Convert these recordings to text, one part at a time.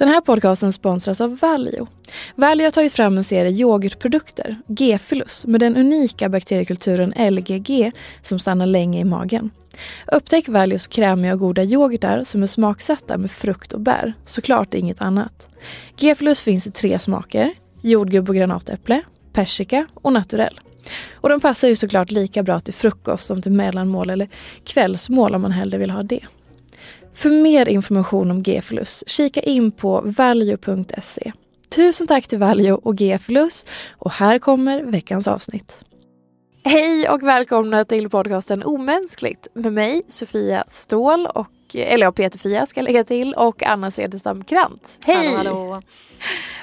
Den här podcasten sponsras av Valio. Valio har tagit fram en serie yoghurtprodukter, G-fyllus, med den unika bakteriekulturen LGG som stannar länge i magen. Upptäck Valios krämiga och goda yoghurtar som är smaksatta med frukt och bär, såklart inget annat. G-fyllus finns i tre smaker, jordgubb och granatäpple, persika och naturell. Och de passar ju såklart lika bra till frukost som till mellanmål eller kvällsmål om man hellre vill ha det. För mer information om Geflus, kika in på value.se. Tusen tack till Value och Geflus och här kommer veckans avsnitt. Hej och välkomna till podcasten Omänskligt med mig Sofia Ståhl och eller ja, Peter Fia ska jag lägga till och Anna Cederstam Krant. Hej! Hallå, hallå.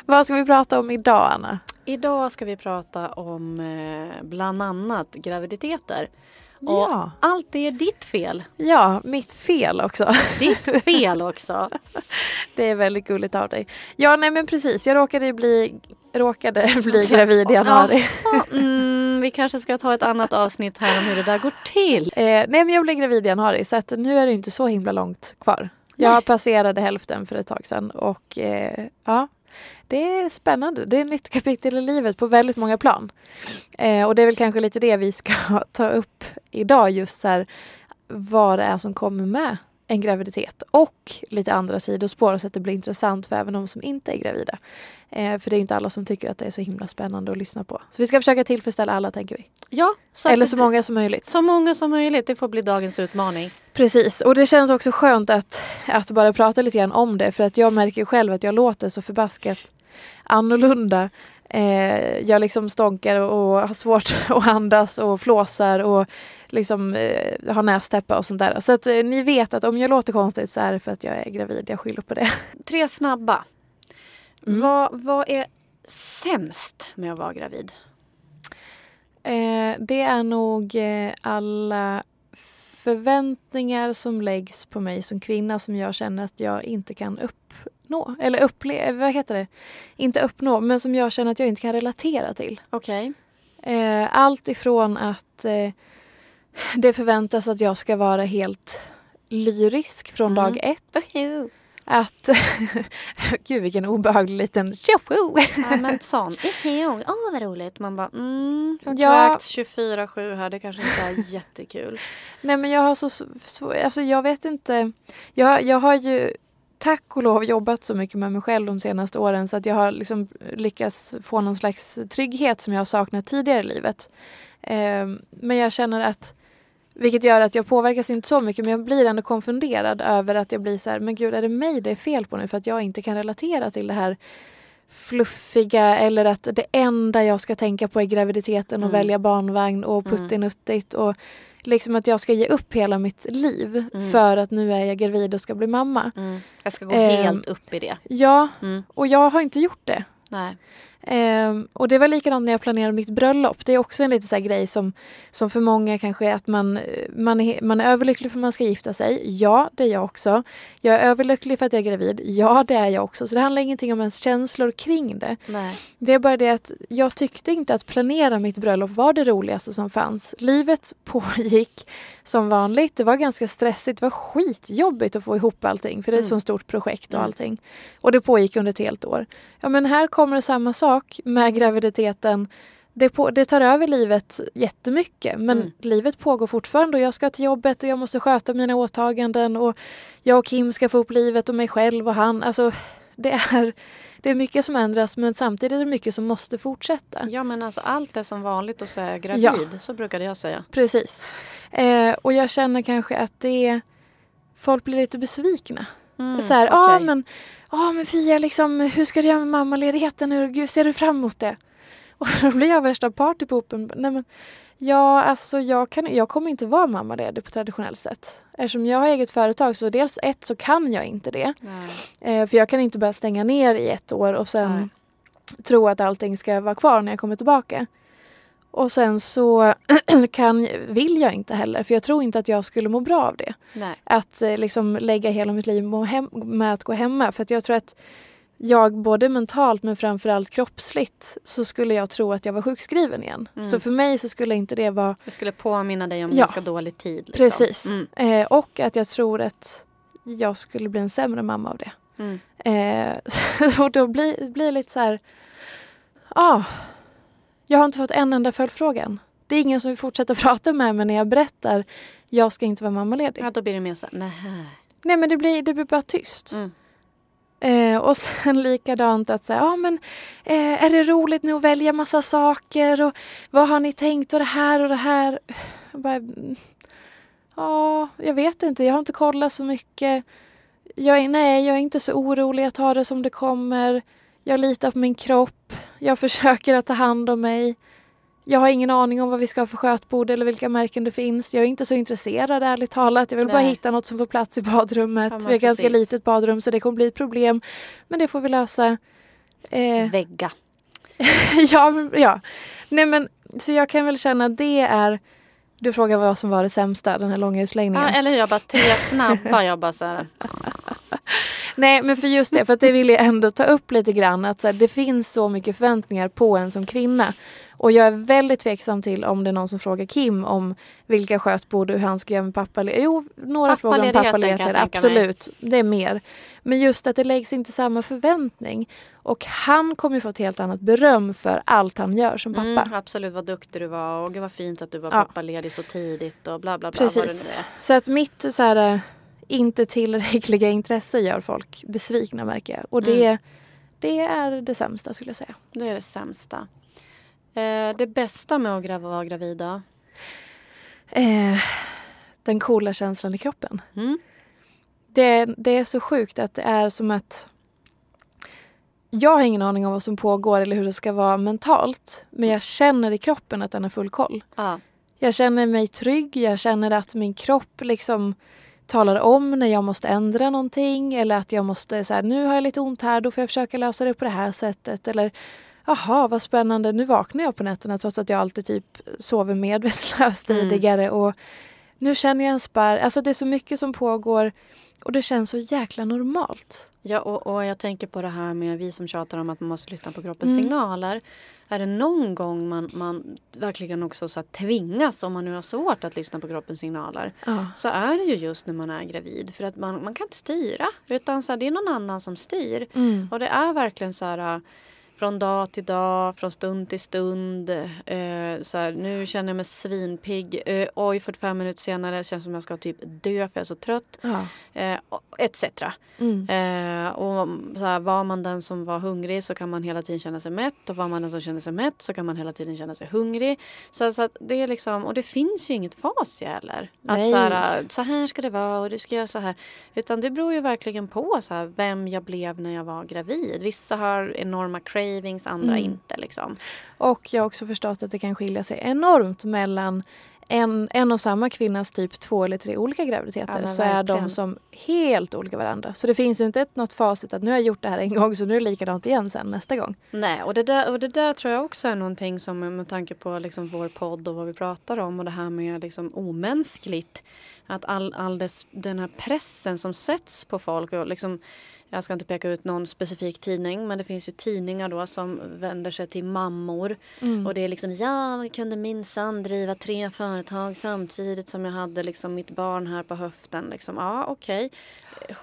Vad ska vi prata om idag Anna? Idag ska vi prata om eh, bland annat graviditeter. Och Ja. allt det är ditt fel. Ja, mitt fel också. Ditt fel också. Det är väldigt gulligt av dig. Ja, nej men precis. Jag råkade bli, råkade bli gravid i januari. Ja, mm, vi kanske ska ta ett annat avsnitt här om hur det där går till. Eh, nej men jag blev gravid i januari så att nu är det inte så himla långt kvar. Jag Nej. passerade hälften för ett tag sedan och eh, ja, det är spännande. Det är ett nytt kapitel i livet på väldigt många plan. Eh, och det är väl kanske lite det vi ska ta upp idag just så här vad det är som kommer med en graviditet och lite andra sidospår så att det blir intressant för även de som inte är gravida. Eh, för det är inte alla som tycker att det är så himla spännande att lyssna på. Så vi ska försöka tillfredsställa alla tänker vi. Ja, så Eller så det- många som möjligt. Så många som möjligt. Det får bli dagens utmaning. Precis, och det känns också skönt att, att bara prata lite grann om det för att jag märker själv att jag låter så förbaskat annorlunda. Eh, jag liksom stånkar och har svårt att andas och flåsar och liksom eh, har nästäppa och sånt där. Så att eh, ni vet att om jag låter konstigt så är det för att jag är gravid. Jag skyller på det. Tre snabba. Mm. Vad, vad är sämst med att vara gravid? Eh, det är nog eh, alla förväntningar som läggs på mig som kvinna som jag känner att jag inte kan uppnå. Eller uppleva, vad heter det? Inte uppnå, men som jag känner att jag inte kan relatera till. Okej. Eh, allt ifrån att eh, det förväntas att jag ska vara helt lyrisk från Mm. dag ett. Uhu. Att, gud vilken obehaglig liten tjoho! Ja men sån. Åh oh, vad roligt. Man bara mm, Ja. kontrakt 24-7 här. Det kanske inte är jättekul. Nej men jag har så svårt, alltså jag vet inte. Jag, jag har ju tack och lov jobbat så mycket med mig själv de senaste åren så att jag har liksom lyckats få någon slags trygghet som jag har saknat tidigare i livet. Ehm, men jag känner att vilket gör att jag påverkas inte så mycket men jag blir ändå konfunderad över att jag blir så här, men gud är det mig det är fel på nu för att jag inte kan relatera till det här fluffiga eller att det enda jag ska tänka på är graviditeten och Mm. välja barnvagn och Mm. puttinuttigt och liksom att jag ska ge upp hela mitt liv Mm. för att nu är jag gravid och ska bli mamma. Mm. Jag ska gå Ehm. helt upp i det. Ja, Mm. och jag har inte gjort det. Nej. Ehm, och det var likadant när jag planerade mitt bröllop. Det är också en liten så grej som, som för många kanske är att man, man, är, man är överlycklig för att man ska gifta sig. Ja, det är jag också. Jag är överlycklig för att jag är gravid. Ja, det är jag också. Så det handlar ingenting om ens känslor kring det. Nej. Det är bara det att jag tyckte inte att planera mitt bröllop var det roligaste som fanns. Livet pågick som vanligt. Det var ganska stressigt. Det var skitjobbigt att få ihop allting för det är ett Mm. så stort projekt och Mm. allting. Och det pågick under ett helt år. Ja men här kommer samma sak med graviditeten. Det, på, det tar över livet jättemycket men Mm. livet pågår fortfarande och jag ska till jobbet och jag måste sköta mina åtaganden och jag och Kim ska få upp livet och mig själv och han. Alltså det är, det är mycket som ändras men samtidigt är det mycket som måste fortsätta. Ja men alltså allt är som vanligt och så är jag gravid. Så brukade jag säga. Precis. Eh, och jag känner kanske att det folk blir lite besvikna. Mm, så här, ja okej. men, ja men Fia liksom, hur ska du göra med mammaledigheten? Hur gud, ser du fram emot det? Och då blir jag värsta partypoopen. Nej men, ja alltså jag, kan, jag kommer inte vara mammaledig på traditionellt sätt. Eftersom jag har eget företag så dels ett så kan jag inte det. Eh, för jag kan inte bara stänga ner i ett år och sen Nej. tro att allting ska vara kvar när jag kommer tillbaka. Och sen så kan, vill jag inte heller för jag tror inte att jag skulle må bra av det. Nej. Att eh, liksom lägga hela mitt liv hem, med att gå hemma. För att jag tror att jag både mentalt men framförallt kroppsligt så skulle jag tro att jag var sjukskriven igen. Mm. Så för mig så skulle inte det vara Det skulle påminna dig om Ja. ganska dålig tid. Liksom. precis. Mm. Eh, och att jag tror att jag skulle bli en sämre mamma av det. Mm. Eh, så då blir, det lite så här, ja, ah, jag har inte fått en enda följdfrågan. Det är ingen som vill fortsätta prata med mig när jag berättar jag ska inte vara mammaledig. Ja, då blir det mer så nej. Nej men det blir, det blir bara tyst. Mm. Eh, och sen likadant att säga, ja men eh, är det roligt nu att välja massa saker och vad har ni tänkt och det här och det här. Jag bara, ja, jag vet inte, jag har inte kollat så mycket. Jag är, nej, jag är inte så orolig, jag tar det som det kommer. Jag litar på min kropp. Jag försöker att ta hand om mig. Jag har ingen aning om vad vi ska ha för skötbord eller vilka märken det finns. Jag är inte så intresserad ärligt talat. Jag vill Nej. bara hitta något som får plats i badrummet. Ja, vi har ett ganska litet badrum så det kommer bli ett problem. Men det får vi lösa. Eh... Vägga. ja, ja. Nej men så jag kan väl känna det är du frågar vad som var det sämsta, den här långa utläggningen. Ja, eller hur? Jag bara tre snabba. jag bara så här. Nej men för just det, för det vill jag ändå ta upp lite grann att här, det finns så mycket förväntningar på en som kvinna. Och jag är väldigt tveksam till om det är någon som frågar Kim om vilka skötbord och hur han ska göra med pappaledighet. Jo, några frågor om pappaledighet, absolut. Mig. Det är mer. Men just att det läggs inte samma förväntning. Och han kommer ju få ett helt annat beröm för allt han gör som pappa. Mm, absolut, vad duktig du var och gud vad fint att du var ja. pappaledig så tidigt och bla bla bla. Precis. Så att mitt så här, äh, inte tillräckliga intresse gör folk besvikna märker jag. Och det, mm. det är det sämsta skulle jag säga. Det är det sämsta. Eh, det bästa med att vara gravid då? Eh, den coola känslan i kroppen. Mm. Det, det är så sjukt att det är som att jag har ingen aning om vad som pågår eller hur det ska vara mentalt. Men jag känner i kroppen att den har full koll. Ah. Jag känner mig trygg, jag känner att min kropp liksom talar om när jag måste ändra någonting eller att jag måste så nu har jag lite ont här, då får jag försöka lösa det på det här sättet. Eller jaha vad spännande, nu vaknar jag på nätterna trots att jag alltid typ sover medvetslös mm. tidigare och nu känner jag en spärr. Alltså det är så mycket som pågår och det känns så jäkla normalt. Ja och, och jag tänker på det här med vi som tjatar om att man måste lyssna på kroppens mm. signaler. Är det någon gång man, man verkligen också så tvingas, om man nu har svårt att lyssna på kroppens signaler, ja. så är det ju just när man är gravid. För att man, man kan inte styra. Utan så här, det är någon annan som styr. Mm. Och det är verkligen så här från dag till dag, från stund till stund. Eh, så här, nu känner jag mig svinpigg. Eh, oj, 45 minuter senare känns som jag ska typ dö för jag är så trött. Ja. Eh, Etc. Mm. Eh, och så här, var man den som var hungrig så kan man hela tiden känna sig mätt. Och var man den som känner sig mätt så kan man hela tiden känna sig hungrig. Så, så det är liksom, och det finns ju inget facit heller. Att så här, så här ska det vara och du ska göra så här. Utan det beror ju verkligen på så här, vem jag blev när jag var gravid. Vissa har enorma cravings cravings, andra mm. inte. Liksom. Och jag har också förstått att det kan skilja sig enormt mellan en, en och samma kvinnas typ två eller tre olika graviditeter ja, så är de som helt olika varandra. Så det finns ju inte ett, något facit att nu har jag gjort det här en gång så nu är det likadant igen sen nästa gång. Nej och det där, och det där tror jag också är någonting som med tanke på liksom vår podd och vad vi pratar om och det här med liksom omänskligt. Att all, all dess, den här pressen som sätts på folk och liksom jag ska inte peka ut någon specifik tidning men det finns ju tidningar då som vänder sig till mammor. Mm. Och det är liksom jag kunde minsann driva tre företag samtidigt som jag hade liksom mitt barn här på höften. Liksom, ja okej. Okay.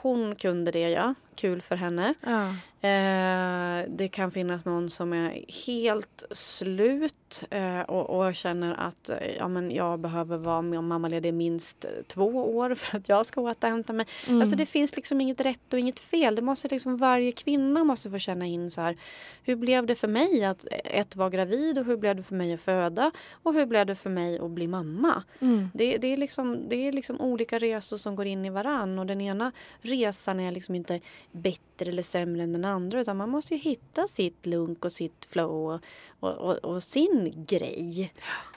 Hon kunde det ja kul för henne. Ja. Eh, det kan finnas någon som är helt slut eh, och, och, känner att eh, ja, men jag behöver vara med mammaledig minst två år för att jag ska återhämta mig. Mm. Alltså det finns liksom inget rätt och inget fel. Det måste liksom, varje kvinna måste få känna in så här. Hur blev det för mig att ett vara gravid och hur blev det för mig att föda och hur blev det för mig att bli mamma? Mm. Det, det, är liksom, det är liksom olika resor som går in i varann och den ena resan är liksom inte bättre eller sämre än den andra utan man måste ju hitta sitt lunk och sitt flow och, och, och, sin grej.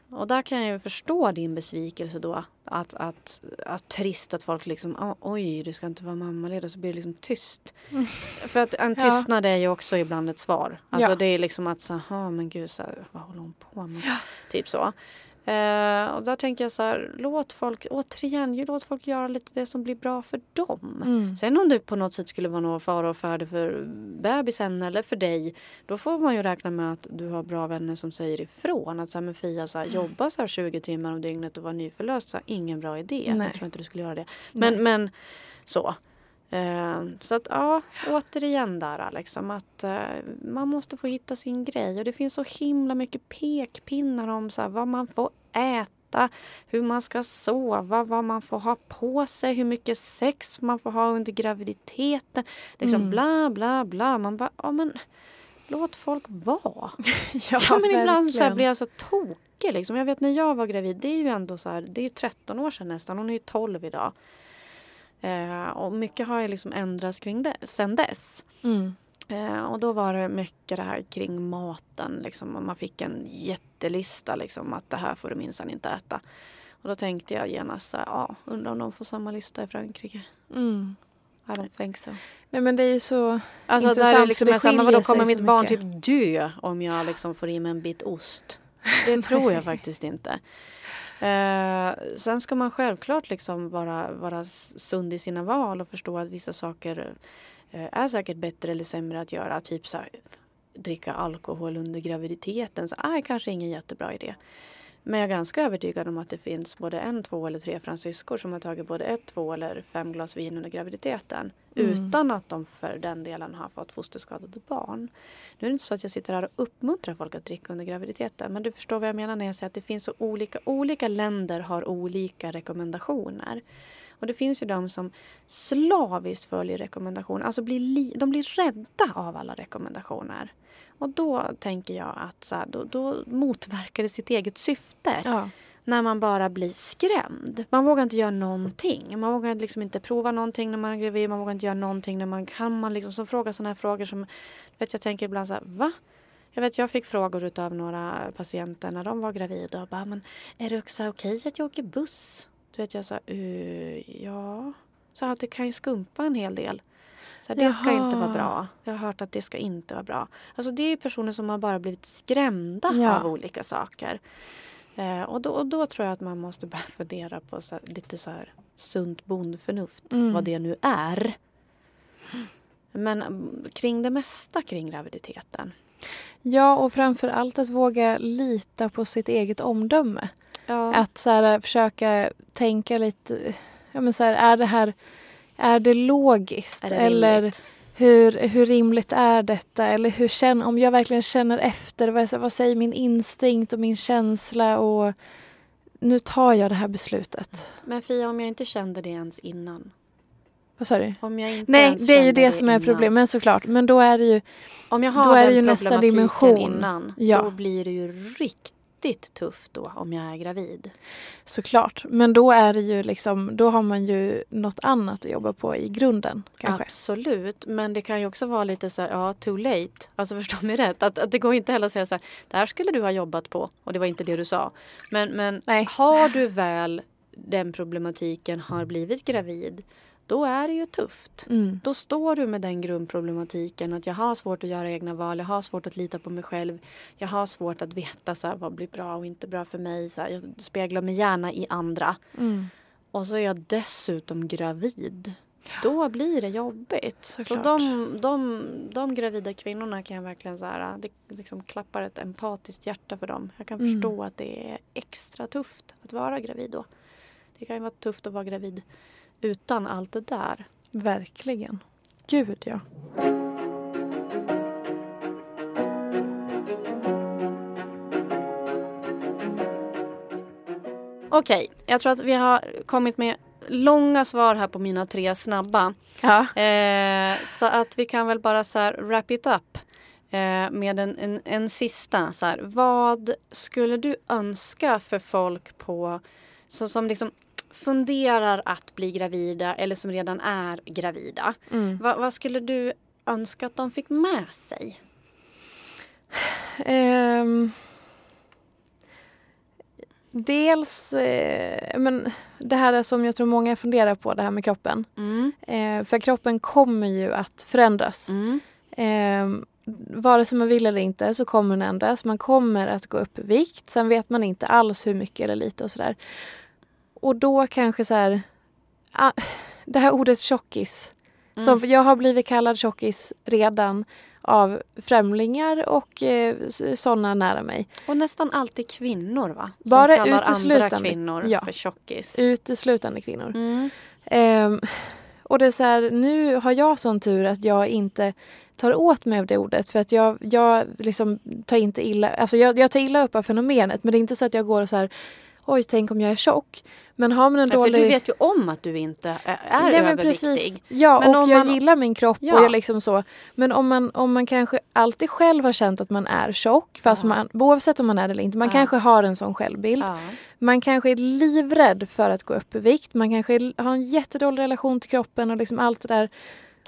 Och där kan jag ju förstå din besvikelse då. Att, att, att trist att folk liksom, oj du ska inte vara mammaledig så blir det liksom tyst. Mm. För att en tystnad ja. är ju också ibland ett svar. Alltså ja. det är liksom att så, men gud så här, vad håller hon på med? Ja. Typ så. Eh, och där tänker jag så här, låt folk, återigen, låt folk göra lite det som blir bra för dem. Mm. Sen om det på något sätt skulle vara någon fara och färde för bebisen eller för dig, då får man ju räkna med att du har bra vänner som säger ifrån. Att så här, med Fia, så här, jobba så här 20 timmar om dygnet och vara nyförlöst, ingen bra idé. Nej. Jag tror inte du skulle göra det. Men, men så. Eh, så att ja, återigen där liksom att eh, man måste få hitta sin grej och det finns så himla mycket pekpinnar om så här, vad man får äta, hur man ska sova, vad man får ha på sig, hur mycket sex man får ha under graviditeten. Liksom Mm. bla bla bla. Man bara, ja men låt folk vara. ja, Ja, men ibland så blir jag så tokig. Liksom. Jag vet när jag var gravid, det är ju ändå så här, det är 13 år sedan nästan. Hon är ju 12 idag. Eh, och mycket har ju liksom ändrats kring det sen dess. Mm. Eh, och då var det mycket det här kring maten. Liksom, och man fick en jättelista liksom, att det här får du minsann inte äta. Och då tänkte jag genast så här, ja, undrar om de får samma lista i Frankrike. Mm. I don't think so. Nej men det är ju så... Alltså Intressant, där är liksom det vadå skiljer sig kommer mitt barn mycket. typ dö om jag liksom får i mig en bit ost? Det tror jag faktiskt inte. Eh, sen ska man självklart liksom vara, vara sund i sina val och förstå att vissa saker eh, är säkert bättre eller sämre att göra. Typ så här, dricka alkohol under graviditeten. Så är kanske ingen jättebra idé. Men jag är ganska övertygad om att det finns både en, två eller tre fransyskor som har tagit både ett, två eller fem glas vin under graviditeten. Mm. Utan att de för den delen har fått fosterskadade barn. Nu är det inte så att jag sitter här och uppmuntrar folk att dricka under graviditeten. Men du förstår vad jag menar när jag säger att det finns så olika, olika länder har olika rekommendationer. Och det finns ju de som slaviskt följer rekommendationer. Alltså blir li, de blir rädda av alla rekommendationer. Och då tänker jag att så här, då, då motverkar det sitt eget syfte. Ja. När man bara blir skrämd. Man vågar inte göra någonting. Man vågar liksom inte prova någonting när man är gravid. Man vågar inte göra någonting när man kan. Man liksom så fråga sådana här frågor som... Vet, jag tänker ibland så här, va? Jag vet, jag fick frågor av några patienter när de var gravida. Och bara, men är det också okej att jag åker buss? Du vet, jag sa, uh, ja. Så att det kan ju skumpa en hel del. Så här, det ska inte vara bra. Jag har hört att det ska inte vara bra. Alltså det är personer som har bara blivit skrämda Ja. av olika saker. Eh, och, då, och då tror jag att man måste börja fundera på så här, lite så här sunt bondförnuft. Mm. Vad det nu är. Men mm, kring det mesta kring graviditeten. ja, och framför allt att våga lita på sitt eget omdöme. Ja. Att så här, försöka tänka lite, ja men så här, är det här, är det logiskt? Är det Eller hur, hur rimligt är detta? Eller hur känner, om jag verkligen känner efter, vad, vad säger min instinkt och min känsla? Och nu tar jag det här beslutet. Men Fia, om jag inte kände det ens innan. Vad sa du? Nej, det är ju kände det som är problemet såklart. Men då är det ju, Om jag har Då är det ju nästa dimension. innan. Ja. Då blir det ju riktigt tufft då om jag är gravid. såklart. Men då är det ju liksom, då har man ju något annat att jobba på i grunden kanske. Absolut, men det kan ju också vara lite så här, ja, too late. Alltså förstå mig rätt, att, att det går inte heller att säga så här, det här skulle du ha jobbat på och det var inte det du sa. Men, men Nej. har du väl den problematiken, har blivit gravid, då är det ju tufft. Mm. Då står du med den grundproblematiken att jag har svårt att göra egna val, jag har svårt att lita på mig själv. Jag har svårt att veta så här, vad blir bra och inte bra för mig. Så här, jag speglar mig gärna i andra. Mm. Och så är jag dessutom gravid. Då blir det jobbigt. Såklart. Så de, de, de gravida kvinnorna kan jag verkligen så här, det liksom klappar ett empatiskt hjärta för dem. Jag kan Mm. förstå att det är extra tufft att vara gravid då. Det kan ju vara tufft att vara gravid utan allt det där. Verkligen. Gud ja. Okej, jag tror att vi har kommit med långa svar här på mina tre snabba. Ja. Eh, så att vi kan väl bara så här wrap it up eh, med en, en, en sista. Så här. Vad skulle du önska för folk på, så, som liksom funderar att bli gravida eller som redan är gravida? Mm. Va, vad skulle du önska att de fick med sig? Ehm, dels, eh, men det här är som jag tror många funderar på, det här med kroppen. Mm. Eh, för kroppen kommer ju att förändras. Mm. Eh, vare sig man vill eller inte så kommer den ändras. Man kommer att gå upp i vikt. Sen vet man inte alls hur mycket eller lite och sådär. Och då kanske så här... Ah, det här ordet tjockis. Mm. Så jag har blivit kallad tjockis redan av främlingar och eh, sådana nära mig. Och nästan alltid kvinnor va? Som Bara kallar andra uteslutande- kvinnor ja. för tjockis. Uteslutande kvinnor. Mm. Ehm, Och det är så här, nu har jag sån tur att jag inte tar åt mig av det ordet för att jag, jag liksom tar inte illa, alltså jag, jag tar illa upp av fenomenet men det är inte så att jag går och så här oj tänk om jag är tjock. Men har man en Ja, dålig... För du vet ju om att du inte är, Nej, överviktig. precis. Ja, Men och jag man- gillar min kropp Ja. och jag liksom så. Men om man, om man kanske alltid själv har känt att man är tjock, fast Ja. man, oavsett om man är det eller inte, man Ja. kanske har en sån självbild. Man kanske är livrädd för att gå upp i vikt, man kanske är- har en jättedålig relation till kroppen och liksom allt det där.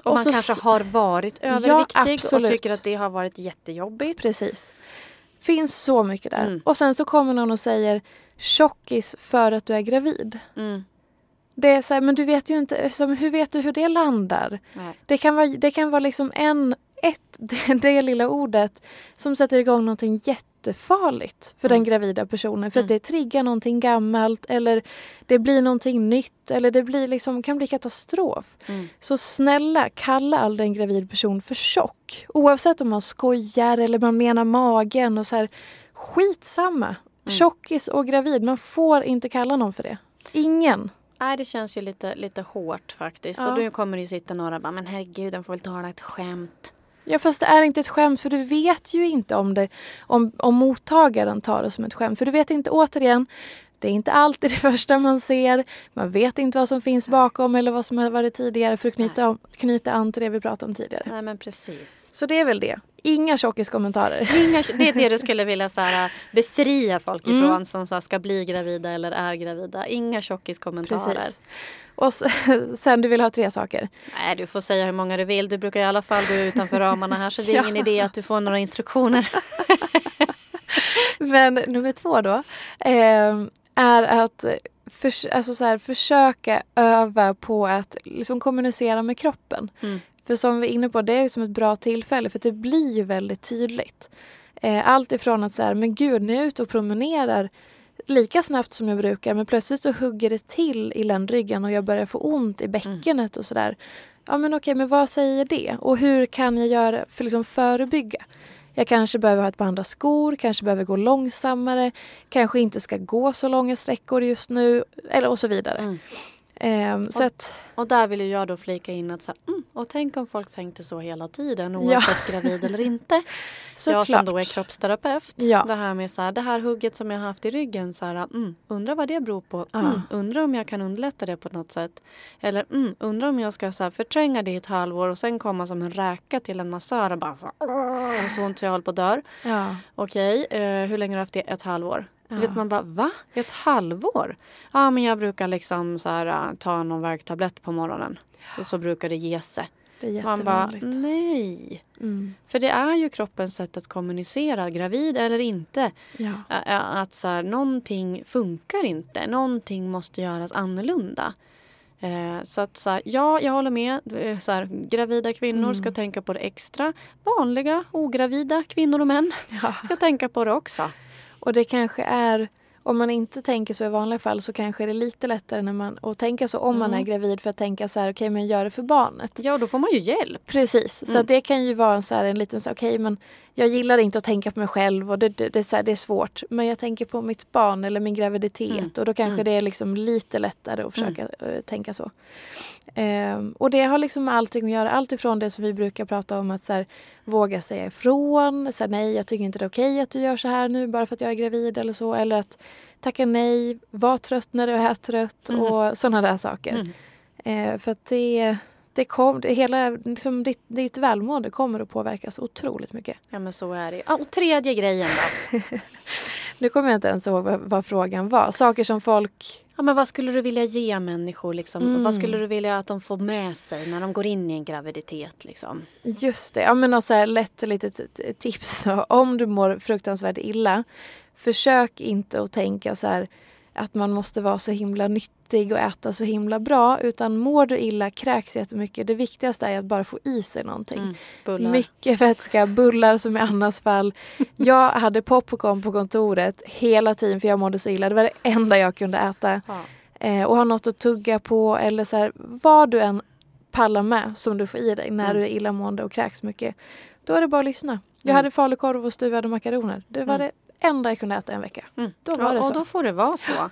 Och, Och man så kanske har varit överviktig och tycker att det har varit jättejobbigt. Precis. Finns så mycket där. Mm. Och sen så kommer någon och säger tjockis för att du är gravid. Mm. Det är så här, men du vet ju inte, så, hur vet du hur det landar? Nej. Det kan vara, det kan vara liksom en, ett, det, det lilla ordet som sätter igång någonting jättefarligt för den Mm. gravida personen. För att Mm. det triggar någonting gammalt eller det blir någonting nytt eller det blir liksom, kan bli katastrof. Mm. Så snälla, kalla aldrig en gravid person för tjock. Oavsett om man skojar eller man menar magen och så här. Skitsamma. Mm. Tjockis och gravid, man får inte kalla någon för det. Ingen. Nej, det känns ju lite, lite hårt faktiskt. Ja. Och då kommer det ju sitta några och bara, men herregud, den får väl tala ett skämt. Ja fast det är inte ett skämt för du vet ju inte om, det, om, om mottagaren tar det som ett skämt. För du vet inte, återigen, det är inte alltid det första man ser. Man vet inte vad som finns bakom eller vad som har varit tidigare för att knyta, om, knyta an till det vi pratade om tidigare. Nej, men precis. Så det är väl det. Inga tjockiskommentarer. Inga, det är det du skulle vilja så här, befria folk Mm. ifrån som så här, ska bli gravida eller är gravida. Inga tjockiskommentarer. Precis. Och sen du vill ha tre saker. Nej, du får säga hur många du vill. Du brukar i alla fall gå utanför ramarna här så det är Ja. ingen idé att du får några instruktioner. Men nummer två då eh, är att förs- alltså så här, försöka öva på att liksom kommunicera med kroppen. Mm. För som vi är inne på, det är liksom ett bra tillfälle för det blir ju väldigt tydligt. Eh, allt ifrån att så här, men gud, nu är jag ute och promenerar lika snabbt som jag brukar men plötsligt så hugger det till i ländryggen och jag börjar få ont i bäckenet och sådär. Ja men okej, men vad säger det? Och hur kan jag göra för liksom förebygga? Jag kanske behöver ha ett par andra skor, kanske behöver gå långsammare, kanske inte ska gå så långa sträckor just nu eller och så vidare. Mm. Ehm, så att, Och där vill jag då flika in att så här, mm, och tänk om folk tänkte så hela tiden oavsett gravid eller inte. jag som såklart. då är kroppsterapeut. Ja. Det här med så här, det här hugget som jag har haft i ryggen. Så här, mm, undrar vad det beror på. Ja. Mm, undrar om jag kan underlätta det på något sätt. Eller mm, undrar om jag ska så här, förtränga det i ett halvår och sen komma som en räka till en massör och bara så, "Åh", så ont så jag håller på att dör. Ja. Okej, eh, hur länge har du haft det? Ett halvår. Ja. Du vet man bara va? Ett halvår? Ja men jag brukar liksom så här, äh, ta någon värktablett på morgonen. Och så brukar det ge sig. Det är Man bara nej. Mm. För det är ju kroppens sätt att kommunicera, gravid eller inte. Ja. Att så här, någonting funkar inte. Någonting måste göras annorlunda. Eh, så att så här, ja, jag håller med. Eh, Så här, gravida kvinnor Mm. ska tänka på det extra. Vanliga ogravida kvinnor och män Ja. ska tänka på det också. Och det kanske är, om man inte tänker så i vanliga fall så kanske det är lite lättare när man, att tänka så om man Mm. är gravid för att tänka så här, okej men gör det för barnet. Ja, då får man ju hjälp. Precis, så Mm. att det kan ju vara en, så här, en liten så okej men jag gillar inte att tänka på mig själv och det, det, det, här, det är svårt. Men jag tänker på mitt barn eller min graviditet Mm. och då kanske Mm. det är liksom lite lättare att försöka eh, tänka så. Ehm, och det har liksom med allting att göra. Allt ifrån det som vi brukar prata om att så här, våga säga ifrån. Så här, nej, jag tycker inte det är okej att du gör så här nu bara för att jag är gravid eller så. Eller att tacka nej, var trött när du är trött Mm. och sådana där saker. Mm. Eh, för att det, det kom, det, hela, liksom, ditt, ditt välmående kommer att påverkas otroligt mycket. Ja, men så är det. Ja, och tredje grejen då. Nu kommer jag inte ens ihåg vad, vad frågan var. Saker som folk... Ja, men vad skulle du vilja ge människor? Liksom? Mm. Vad skulle du vilja att de får med sig när de går in i en graviditet? Liksom? Just det, ja men och så här lätt litet tips. Om du mår fruktansvärt illa, försök inte att tänka så här att man måste vara så himla nyttig och äta så himla bra. Utan mår du illa, kräks jättemycket. Det viktigaste är att bara få i sig någonting. Mm. Bullar. Mycket vätska, bullar som i Annas fall. Jag hade popcorn på kontoret hela tiden för jag mådde så illa. Det var det enda jag kunde äta. Ja. Eh, och ha något att tugga på eller så här, vad du än pallar med som du får i dig när Mm. du är illamående och kräks mycket. Då är det bara att lyssna. Jag Mm. hade falukorv och stuvade makaroner. Det var Mm. det enda jag kunde äta en vecka. Mm. Då var Ja, det och så. då får det vara så.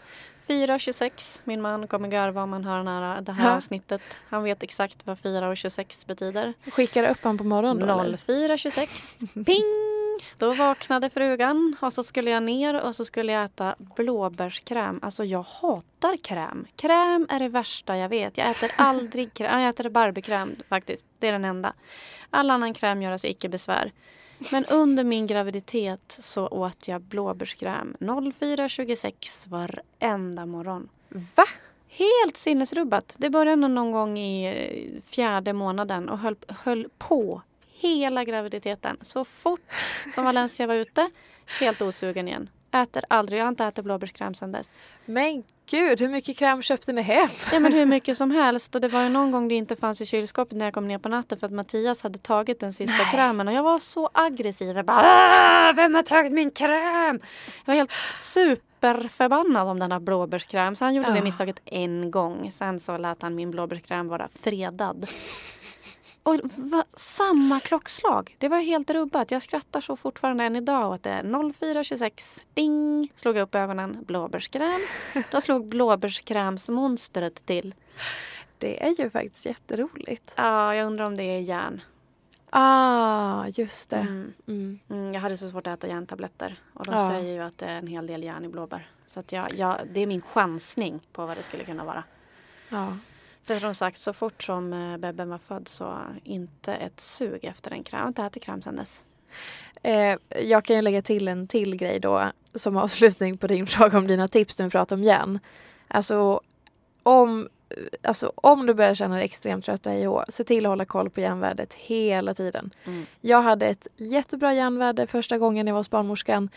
4.26. Min man kommer garva om han hör den här, det här Ja. avsnittet. Han vet exakt vad 4.26 betyder. Skickar du upp han på morgonen då? eller? 04.26. Ping! Då vaknade frugan och så skulle jag ner och så skulle jag äta blåbärskräm. Alltså jag hatar kräm. Kräm är det värsta jag vet. Jag äter aldrig kräm. Ja, Jag äter barbiekräm faktiskt. Det är den enda. All annan kräm gör alltså icke besvär. Men under min graviditet så åt jag blåbärskräm 04.26 varenda morgon. Va? Helt sinnesrubbat. Det började någon gång i eh, fjärde månaden och höll, höll på hela graviditeten. Så fort som Valencia var ute, helt osugen igen. Äter aldrig, jag har inte ätit blåbärskräm sedan dess. Men gud, hur mycket kräm köpte ni hem? Ja men hur mycket som helst. Och det var ju någon gång det inte fanns i kylskåpet när jag kom ner på natten för att Mattias hade tagit den sista Nej. krämen. Och jag var så aggressiv. Jag bara "Ah, Vem har tagit min kräm? Jag var helt superförbannad om den här blåbärskräm. Så han gjorde det Ja. misstaget en gång. Sen så lät han min blåbärskräm vara fredad. Och va, samma klockslag. Det var helt rubbat. Jag skrattar så fortfarande än idag åt det. 04.26. Ding! Slog jag upp ögonen. Blåbärskräm. Då slog blåbärskrämsmonstret till. Det är ju faktiskt jätteroligt. Ja, jag undrar om det är järn. Ah, just det. Mm. Mm. Mm, jag hade så svårt att äta järntabletter. Och de Ja. säger ju att det är en hel del järn i blåbär. Så jag, jag, det är min chansning på vad det skulle kunna vara. Ja. För som sagt, så fort som eh, bebben var född så inte ett sug efter en kräm. Jag har inte ätit kram sedan dess. Eh, jag kan ju lägga till en till grej då som avslutning på din fråga om dina tips när vi pratar om järn. Alltså om, alltså om du börjar känna dig extremt trött och hej och se till att hålla koll på järnvärdet hela tiden. Mm. Jag hade ett jättebra järnvärde första gången jag var hos barnmorskan.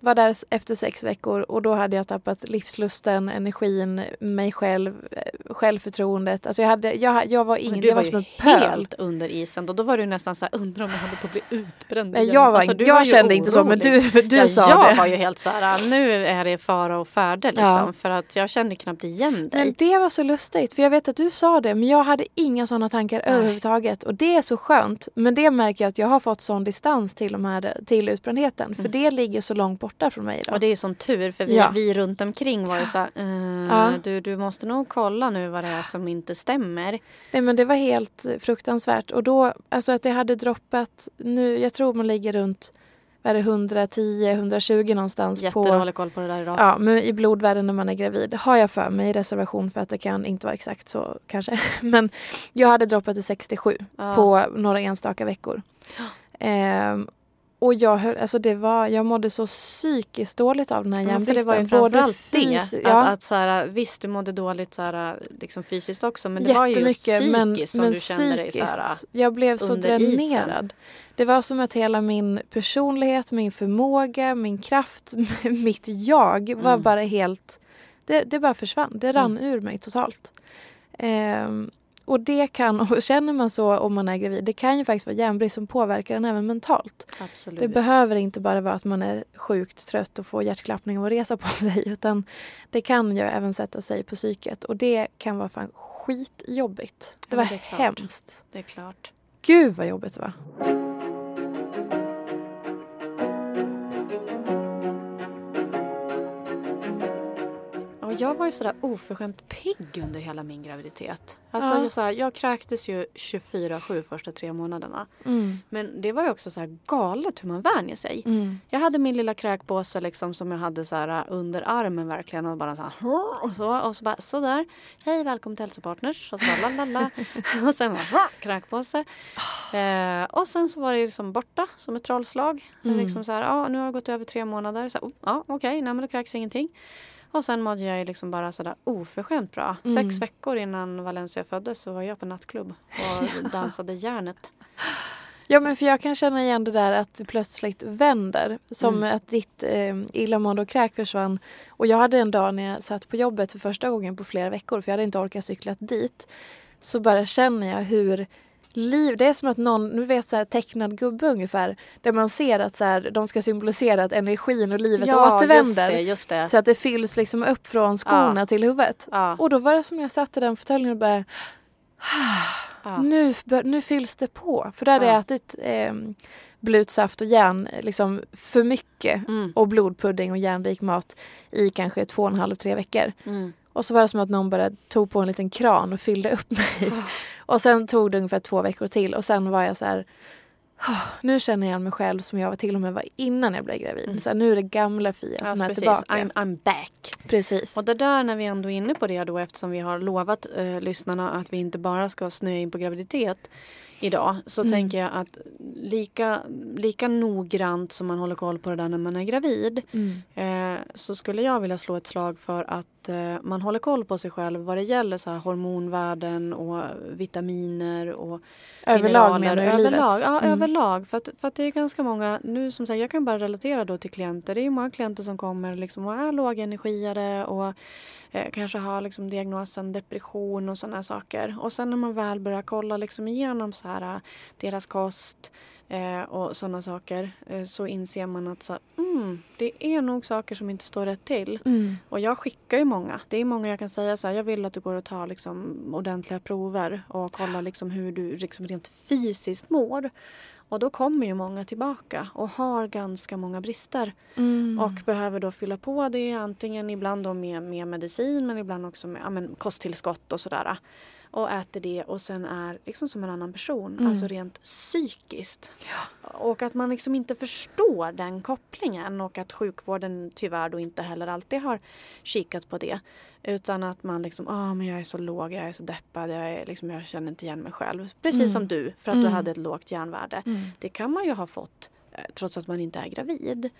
Var där efter sex veckor och då hade jag tappat livslusten, energin, mig själv, eh, självförtroendet. Alltså jag, hade, jag, jag var ingen, du jag var var som en pöl. helt under isen. Då, då var du nästan så här, undrar om jag håller på att bli utbränd Nej, jag var, Alltså, jag var kände inte så men orolig. du, du ja, sa jag det. var ju helt så här, nu är det fara och färde liksom. Ja. För att jag kände knappt igen dig. Men det var så lustigt för jag vet att du sa det men jag hade inga sådana tankar Nej. överhuvudtaget och det är så skönt. Men det märker jag att jag har fått sån distans till, de här, till utbrändheten för Mm. det ligger så långt borta från mig idag. Och det är sån tur för vi, Ja. vi runt omkring var ju så här, eh, Ja. du, du måste nog kolla nu vad det är som inte stämmer. Nej men det var helt fruktansvärt och då, alltså att det hade droppat nu, jag tror man ligger runt vad är det, 110-120 någonstans på Jättedålig koll på det där idag. Ja, men i blodvärden när man är gravid har jag för mig i reservation för att det kan inte vara exakt så kanske. Men jag hade droppat till 67 Ja. på några enstaka veckor. Ehm, och jag, alltså det var, jag mådde så psykiskt dåligt av den här Ja, för det järnbristen. var ju framförallt det. fys- Att, ja, att så här, visst, du mådde dåligt så här, liksom fysiskt också. Men det var ju psykiskt men, som men du kände dig så här, Jag blev så under isen. dränerad. Det var som att hela min personlighet, min förmåga, min kraft, mitt jag var Mm. bara helt... Det, det bara försvann. Det rann ur mig totalt. Ehm, och det kan, och känner man så om man är gravid, det kan ju faktiskt vara järnbrist som påverkar en även mentalt. Absolut. Det behöver inte bara vara att man är sjukt trött och får hjärtklappning och resa på sig utan det kan ju även sätta sig på psyket och det kan vara fan skitjobbigt. Det Ja, var men det är klart. hemskt. det är klart. Gud vad jobbigt det var. Jag var ju sådär oförskämt pigg under hela min graviditet. Alltså Ja. jag, så här, jag kräktes ju 24-7 första tre månaderna. Mm. Men det var ju också så här galet hur man vänjer sig. Mm. Jag hade min lilla kräkpåse liksom som jag hade så här under armen verkligen och bara så här och så och så bara sådär. Hej välkommen till hälsopartners och så bara lalala. och sen bara kräkpåse. Eh, och sen så var det liksom borta som ett trollslag. Mm. Liksom så här, ja nu har det gått över tre månader. Så, oh, ja okej, nej men då kräks ingenting. Och sen mådde jag liksom bara sådär oförskämt bra. Mm. Sex veckor innan Valencia föddes så var jag på nattklubb och dansade järnet. Ja men för jag kan känna igen det där att det plötsligt vänder. Som Mm. att ditt eh, illamående och kräk försvann. Och jag hade en dag när jag satt på jobbet för första gången på flera veckor för jag hade inte orkat cykla dit. Så bara känner jag hur liv, det är som att någon, nu vet så här tecknad gubbe ungefär. Där man ser att så här, de ska symbolisera att energin och livet återvänder. just det, just det. Så att det fylls liksom upp från skorna till huvudet. Ja, Och då var det som jag satt i den fåtöljen och bara ja. nu, nu fylls det på. För då hade Ja. jag ätit eh, blutsaft och järn liksom för mycket Mm. och blodpudding och järnrik mat i kanske två och en halv, tre veckor. Mm. Och så var det som att någon bara tog på en liten kran och fyllde upp mig. Och sen tog det ungefär två veckor till och sen var jag så här "Ah, nu känner jag mig själv som jag var till och med var innan jag blev gravid. Mm. Så här, nu är det gamla Fia som Ja, är precis. tillbaka. I'm, I'm back. Precis. Och det där när vi ändå är inne på det då eftersom vi har lovat eh, lyssnarna att vi inte bara ska snöa in på graviditet idag så Mm. tänker jag att lika, lika noggrant som man håller koll på det där när man är gravid Mm. eh, så skulle jag vilja slå ett slag för att eh, man håller koll på sig själv vad det gäller så här hormonvärden och vitaminer och Överlag mineraler. menar du överlag, livet? Ja, Mm. överlag. För att, för att det är ganska många, nu som sagt, jag kan bara relatera då till klienter. Det är många klienter som kommer liksom och är lågenergiade och eh, kanske har liksom diagnosen depression och sådana saker. Och sen när man väl börjar kolla liksom igenom så här, deras kost eh, och sådana saker eh, så inser man att så, mm, det är nog saker som inte står rätt till. Mm. Och jag skickar ju många. Det är många jag kan säga så här, jag vill att du går och tar liksom ordentliga prover och kollar liksom hur du liksom rent fysiskt mår. Och då kommer ju många tillbaka och har ganska många brister Mm. och behöver då fylla på det antingen ibland då med, med medicin men ibland också med ja, men kosttillskott och sådär. Och äter det och sen är liksom som en annan person, Mm. alltså rent psykiskt. Och att man liksom inte förstår den kopplingen och att sjukvården tyvärr då inte heller alltid har kikat på det. Utan att man liksom, ah men jag är så låg, jag är så deppad, jag, är liksom, jag känner inte igen mig själv. Precis Mm. som du, för att du Mm. hade ett lågt järnvärde. Mm. Det kan man ju ha fått trots att man inte är gravid.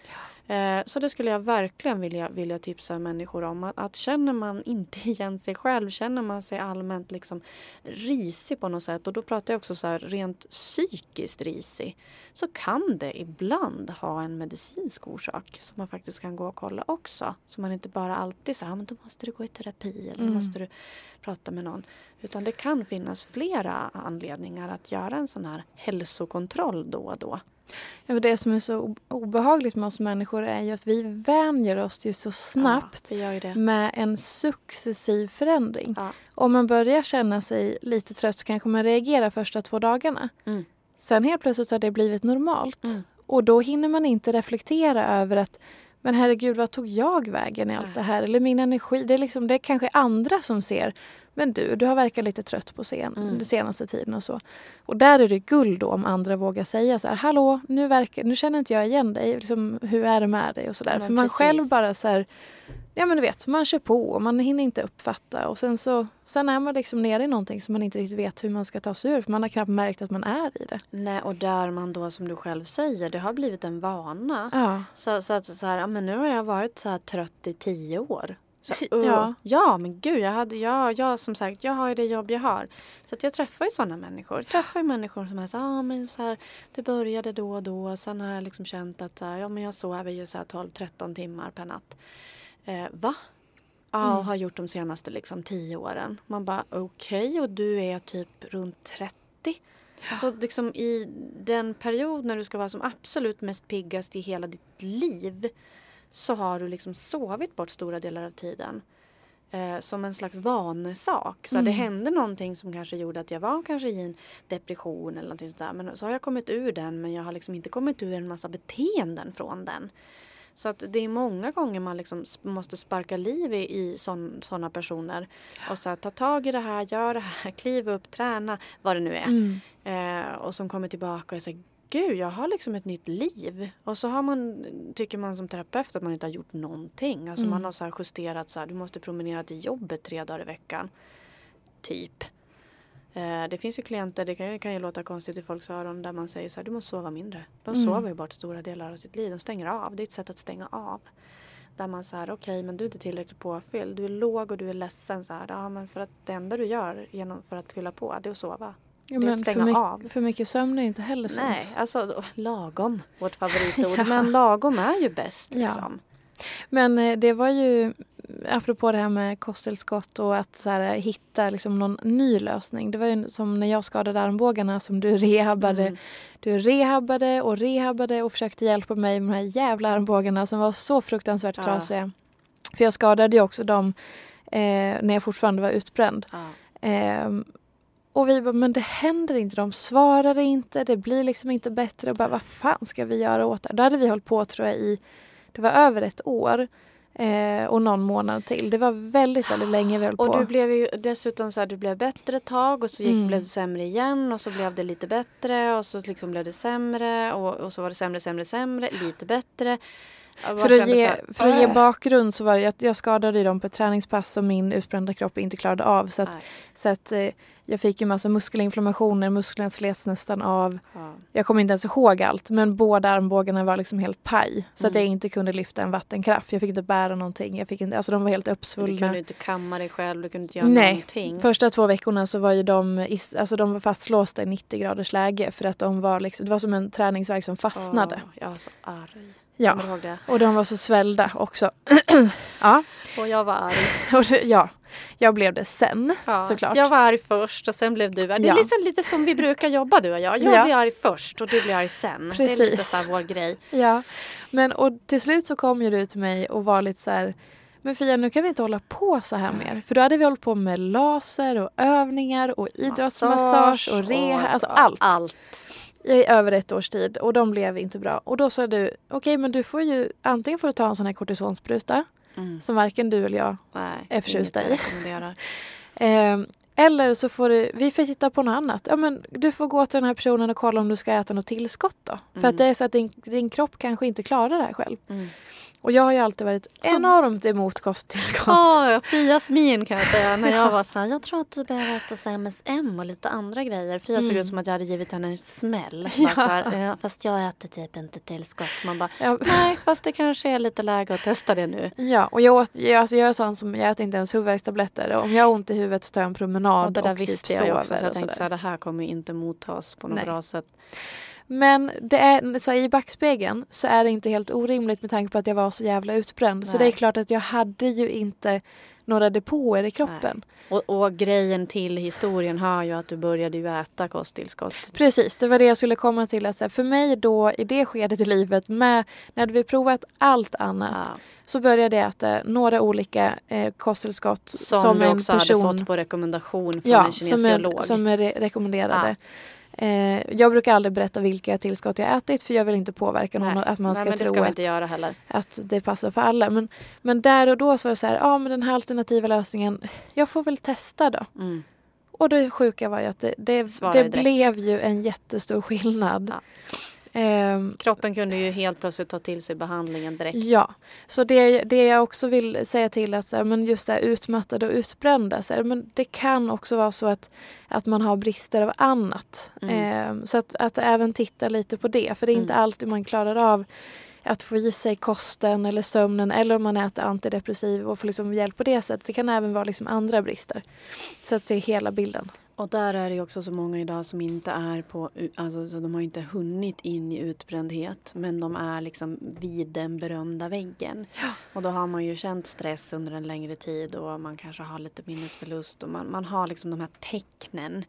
Eh, Så det skulle jag verkligen vilja, vilja tipsa människor om. Att, att känner man inte igen sig själv, känner man sig allmänt liksom risig på något sätt och då pratar jag också så här rent psykiskt risig. Så kan det ibland ha en medicinsk orsak som man faktiskt kan gå och kolla också. Så man inte bara alltid säger, ah, men då måste du gå i terapi eller Mm. måste du prata med någon. Utan det kan finnas flera anledningar att göra en sån här hälsokontroll då och då. Ja, det som är så obehagligt med oss människor är ju att vi vänjer oss ju så snabbt Ja, med en successiv förändring. Ja. Om man börjar känna sig lite trött så kanske man reagerar första två dagarna. Mm. Sen helt plötsligt har det blivit normalt. Mm. Och då hinner man inte reflektera över att men herregud, vad tog jag vägen i allt det här? Eller min energi. Det är, liksom, det är kanske andra som ser. Men du, du har verkat lite trött på scen, Mm. den senaste tiden och så. Och där är det guld då om andra vågar säga så här, hallå, nu, verkar, nu känner inte jag igen dig. Liksom, hur är det med dig? Och så där. Men För man själv bara så här, ja men du vet, man kör på och man hinner inte uppfatta. Och sen så sen är man liksom nere i någonting som man inte riktigt vet hur man ska ta sig ur. För man har knappt märkt att man är i det. Nej, och där man då som du själv säger, det har blivit en vana. Ja. Så, så att så här, ja, men nu har jag varit så här trött i tio år. Så, uh, Ja. ja, men gud, jag, hade, jag, jag som sagt, jag har ju det jobb jag har. Så att jag träffar ju sådana människor. Jag träffar ju människor som är så ah, men så här, det började då och då. Sen har jag liksom känt att så här, ja, men jag sover ju så här 12-13 timmar per natt. Eh, va? Ja, och Mm. har gjort de senaste liksom tio åren. Man bara okej, och du är typ runt 30. Så liksom i den period när du ska vara som absolut mest piggast i hela ditt liv så har du liksom sovit bort stora delar av tiden. Eh, som en slags vanesak. Så Mm. det hände någonting som kanske gjorde att jag var kanske i en depression eller någonting sådär. Men så har jag kommit ur den men jag har liksom inte kommit ur en massa beteenden från den. Så att det är många gånger man liksom måste sparka liv i, i sådana personer. Och så här, ta tag i det här, gör det här, kliv upp, träna, vad det nu är. Mm. Eh, och som kommer tillbaka och säger Gud, jag har liksom ett nytt liv. Och så har man, tycker man som terapeut att man inte har gjort någonting. Alltså Mm. man har så justerat så här, du måste promenera till jobbet tre dagar i veckan. Typ. Eh, det finns ju klienter, det kan kan ju låta konstigt i folks öron, där man säger så här, du måste sova mindre. De Mm. sover ju bort stora delar av sitt liv, de stänger av. Det är ett sätt att stänga av. Där man säger, okej men du är inte tillräckligt påfylld. Du är låg och du är ledsen. Så här, ja, men för att det enda du gör genom, för att fylla på, det är att sova. Ja, men för, stänga mycket, av. för mycket sömn är inte heller sunt. Nej, alltså lagom. Vårt favoritord. Ja. Men lagom är ju bäst. Ja. Liksom. Men eh, det var ju, apropå det här med kosttillskott och att så här, hitta liksom någon ny lösning. Det var ju som när jag skadade armbågarna som du rehabbade. Mm. Du rehabbade och rehabbade och försökte hjälpa mig med de här jävla armbågarna som var så fruktansvärt Ja. trasiga. För jag skadade ju också dem eh, när jag fortfarande var utbränd. Ja. Ehm, Och vi bara, men det händer inte, de svarar inte, det blir liksom inte bättre. Och bara, vad fan ska vi göra åt det? Då hade vi hållit på tror jag i, det var över ett år. Eh, och någon månad till. Det var väldigt, väldigt länge vi höll Och på. du blev ju dessutom så här, du blev bättre ett tag och så gick, Mm. blev du sämre igen och så blev det lite bättre och så liksom blev det sämre och, och så var det sämre, sämre, sämre, lite bättre. För att, så ge, för att ge bakgrund så var det att jag skadade dem på ett träningspass som min utbrända kropp inte klarade av. Så att, så att eh, jag fick ju massa muskelinflammationer, musklerna slets nästan av. ja. Jag kommer inte ens ihåg allt men båda armbågarna var liksom helt paj. Så att Mm. jag inte kunde lyfta en vattenkraft. Jag fick inte bära någonting. Jag fick inte, alltså de var helt Du uppsvullna. kunde inte kamma dig själv, du kunde inte göra Nej, någonting. Första två veckorna så var ju de, alltså de var fastlåsta i 90 graders läge för att de var liksom, det var som en träningsvärk som fastnade. Åh, jag var så arg. Ja. Och de var så svällda också. ja, Och jag var arg. och det, ja, jag blev det sen Ja, såklart. Jag var arg först och sen blev du arg. Det är Ja. liksom lite som vi brukar jobba du och jag. Jag Ja. blir arg först och du blir arg sen. Det är lite Precis. så vår grej. Ja, men och till slut så kom ju du till mig och var lite så här men Fia nu kan vi inte hålla på så här mer. För då hade vi hållit på med laser och övningar och idrottsmassage och reha, alltså allt. allt. I över ett års tid och de blev inte bra. Och då sa du, okej men du får ju antingen får du ta en sån här kortisonspruta Mm. som varken du eller jag Nej, är förtjusta i. jag rekommenderar. Eh, eller så får du, vi får titta på något annat. Ja, men du får gå till den här personen och kolla om du ska äta något tillskott då. För Mm. att det är så att din, din kropp kanske inte klarar det här själv. Mm. Och jag har ju alltid varit enormt emot kosttillskott. Ja, Fias min kan jag säga. När jag var så här, jag tror att du behöver äta så MSM och lite andra grejer. Fia såg Mm. ut som att jag hade givit henne en smäll. Ja. Här, "Ja, fast jag äter typ inte tillskott. Man bara, Ja, nej fast det kanske är lite läge att testa det nu. ja, och jag, åt, jag, alltså jag är sån som, jag äter inte ens huvudvärkstabletter. Om jag har ont i huvudet så tar jag en promenad Och det där och typ visste jag också. Så sover jag tänkte så här, det här kommer inte mottas på något Nej. bra sätt. Men det är, så här, i backspegeln så är det inte helt orimligt med tanke på att jag var så jävla utbränd. Så det är Nej. klart att jag hade ju inte några depåer i kroppen. Och, och grejen till historien hör ju att du började ju äta kosttillskott. Precis, det var det jag skulle komma till. Att här, för mig då i det skedet i livet med, när vi provat allt annat Ja, så började jag äta några olika eh, kosttillskott som, som, du en också person hade fått på rekommendation från ja, en som, kinesiolog. är, som är re- rekommenderade. Eh, jag brukar aldrig berätta vilka tillskott jag ätit för jag vill inte påverka någon Nej. att man Nej, ska det tro ska att, att det passar för alla. Men, men där och då så var det så här, ja men den här alternativa lösningen, jag får väl testa då. Mm. Och det sjuka var ju att det, det, det blev ju en jättestor skillnad. Ja. Ehm, Kroppen kunde ju helt plötsligt ta till sig behandlingen direkt. Ja, så det, det jag också vill säga till att så här, men just det här utmattade och utbrända, så här, men det kan också vara så att, att man har brister av annat. Mm. Ehm, så att, att även titta lite på det, för det är inte Mm. alltid man klarar av att få i sig kosten eller sömnen eller om man äter antidepressiv och får liksom hjälp på det sättet. Det kan även vara liksom andra brister. Så att se hela bilden. Och där är det också så många idag som inte är på, alltså så de har inte hunnit in i utbrändhet men de är liksom vid den berömda väggen. Och då har man ju känt stress under en längre tid och man kanske har lite minnesförlust och man, man har liksom de här tecknen.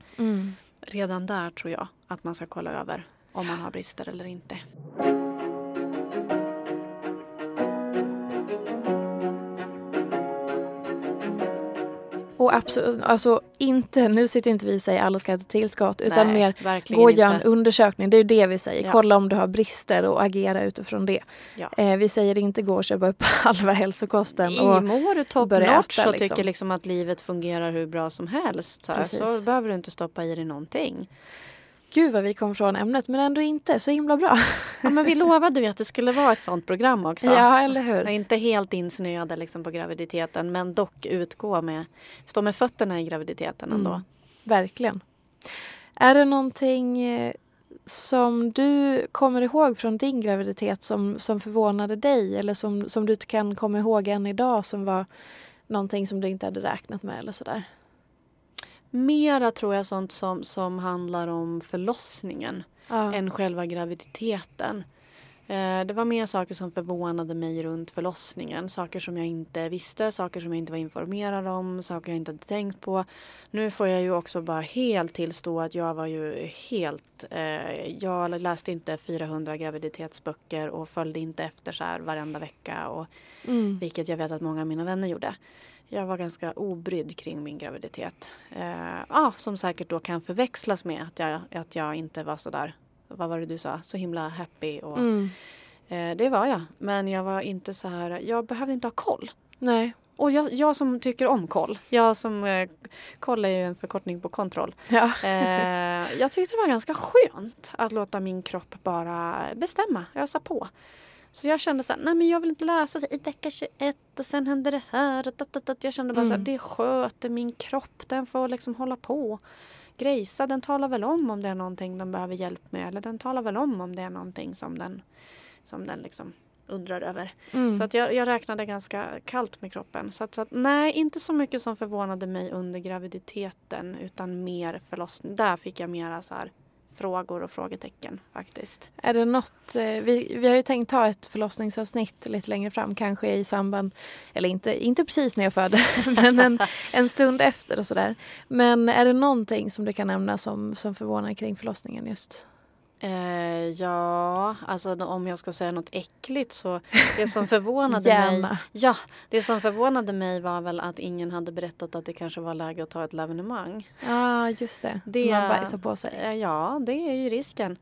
Redan där tror jag att man ska kolla över om man har brister eller inte. Absolut, alltså inte, nu sitter inte vi och säger alla ska äta tillskott utan Nej, mer gå och göra en undersökning. Det är det vi säger. Ja. Kolla om du har brister och agera utifrån det. Ja. Eh, vi säger inte gå och köpa upp halva hälsokosten. I Och, mår du top notch och liksom. tycker liksom att livet fungerar hur bra som helst så, här, så behöver du inte stoppa i dig någonting. Gud vad vi kom från ämnet men ändå inte. Så himla bra. Ja, men vi lovade ju att det skulle vara ett sånt program också. Ja, eller hur? inte helt insnöade liksom på graviditeten men dock utgå med, stå med fötterna i graviditeten ändå. Mm, verkligen. Är det någonting eh, som du kommer ihåg från din graviditet som, som förvånade dig eller som, som du kan komma ihåg än idag som var någonting som du inte hade räknat med eller sådär? Mera tror jag sånt som, som handlar om förlossningen Ja. än själva graviditeten. Eh, det var mer saker som förvånade mig runt förlossningen. Saker som jag inte visste, saker som jag inte var informerad om, saker jag inte hade tänkt på. Nu får jag ju också bara helt tillstå att jag var ju helt... Eh, jag läste inte 400 graviditetsböcker och följde inte efter så här varenda vecka. Och, mm. Vilket jag vet att många av mina vänner gjorde. Jag var ganska obrydd kring min graviditet. Eh, ah, som säkert då kan förväxlas med att jag, att jag inte var så där vad var det du sa, så himla happy. Och, mm. eh, det var jag. Men jag var inte så här, jag behövde inte ha koll. Nej. Och jag, jag som tycker om koll, jag som, eh, koll är ju en förkortning på kontroll. Ja. eh, jag tyckte det var ganska skönt att låta min kropp bara bestämma, ösa på. Så jag kände så här, nej men jag vill inte läsa i vecka 21 och sen händer det här. Jag kände bara mm. så här, mm. det sköter min kropp, den får liksom hålla på grejsa. Den talar väl om om det är någonting den behöver hjälp med. Eller den talar väl om om det är någonting som den, som den liksom undrar över. Mm. Så att jag, jag räknade ganska kallt med kroppen. Så att, så att, nej, inte så mycket som förvånade mig under graviditeten utan mer förlossning. Där fick jag mera så här frågor och frågetecken faktiskt. Är det något, eh, vi, vi har ju tänkt ta ett förlossningsavsnitt lite längre fram kanske i samband, eller inte, inte precis när jag födde, men en, en stund efter och sådär. Men är det någonting som du kan nämna som, som förvånar kring förlossningen just? Eh, ja, alltså om jag ska säga något äckligt så det som förvånade mig Ja, det som förvånade mig var väl att ingen hade berättat att det kanske var läge att ta ett lavenemang. Ja, ah, just det. det. Man bajsar på sig. Eh, ja, det är ju risken.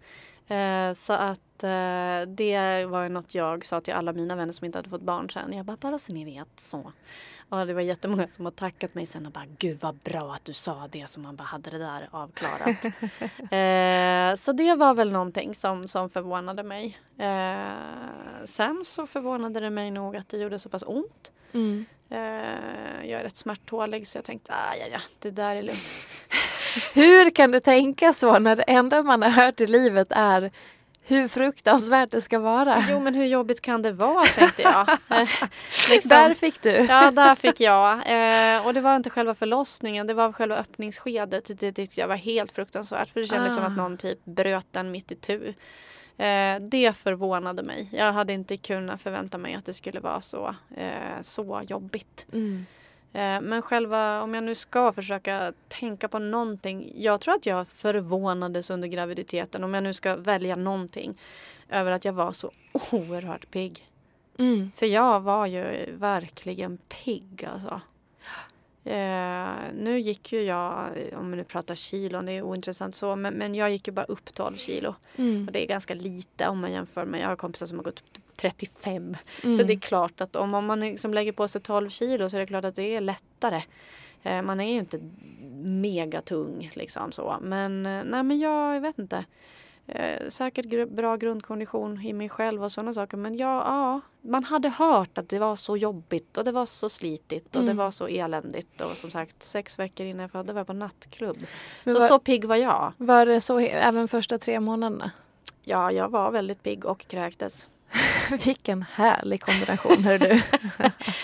Eh, så att eh, det var något jag sa till alla mina vänner som inte hade fått barn sen. Jag bara, bara så ni vet så. Och det var jättemånga som har tackat mig sen och bara gud vad bra att du sa det som man bara hade det där avklarat. eh, så det var väl någonting som, som förvånade mig. Eh, sen så förvånade det mig nog att det gjorde så pass ont. Mm. Eh, jag är rätt smärttålig så jag tänkte ah, ja, ja, det där är lugnt. Hur kan du tänka så när det enda man har hört i livet är hur fruktansvärt det ska vara. Jo men hur jobbigt kan det vara tänkte jag. Eh, liksom. Där fick du. Ja där fick jag. Eh, och det var inte själva förlossningen, det var själva öppningsskedet. Det tyckte jag var helt fruktansvärt för det kändes ah. som att någon typ bröt den mitt i tu. Eh, det förvånade mig. Jag hade inte kunnat förvänta mig att det skulle vara så, eh, så jobbigt. Mm. Eh, men själva, om jag nu ska försöka tänka på någonting. Jag tror att jag förvånades under graviditeten, om jag nu ska välja någonting, över att jag var så oerhört pigg. Mm. För jag var ju verkligen pigg alltså. Eh, nu gick ju jag, om vi nu pratar kilon, det är ointressant så, men, men jag gick ju bara upp 12 kilo. Mm. Och det är ganska lite om man jämför med, jag har kompisar som har gått 35. Mm. Så det är klart att om, om man liksom lägger på sig 12 kilo så är det klart att det är lättare. Eh, man är ju inte megatung liksom så. Men eh, nej men jag, jag vet inte. Eh, säkert gr bra grundkondition i mig själv och sådana saker. Men ja, ja, man hade hört att det var så jobbigt och det var så slitigt och mm. det var så eländigt. Och som sagt, sex veckor innan jag födde var jag på nattklubb. Men så var, så pigg var jag. Var det så även första tre månaderna? Ja, jag var väldigt pigg och kräktes. Vilken härlig kombination, hör du.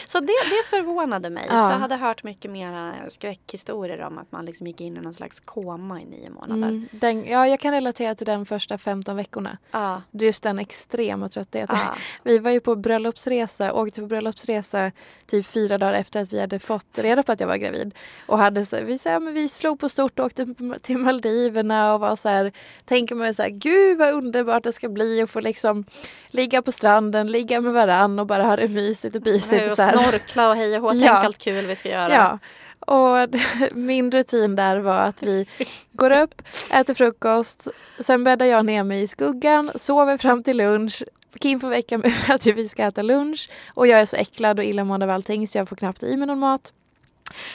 så det, det förvånade mig. Ja. För jag hade hört mycket mera skräckhistorier om att man liksom gick in i någon slags koma i nio månader. Mm, den, ja, jag kan relatera till den första 15 veckorna. Ja. Just den extrema tröttheten. Ja. Vi var ju på bröllopsresa, åkte på bröllopsresa typ fyra dagar efter att vi hade fått reda på att jag var gravid. Och hade så, vi, så här, men vi slog på stort och åkte till Maldiverna och var så här, tänker man så här, gud vad underbart det ska bli att få liksom ligga på stranden, ligga med varann och bara ha det mysigt och mysigt. Och, och snorkla och hej och tänk ja. allt kul vi ska göra. Ja. Och min rutin där var att vi går upp, äter frukost, sen bäddar jag ner mig i skuggan, sover fram till lunch. Kim får väcka mig för att vi ska äta lunch och jag är så äcklad och illamående av allting så jag får knappt i mig någon mat.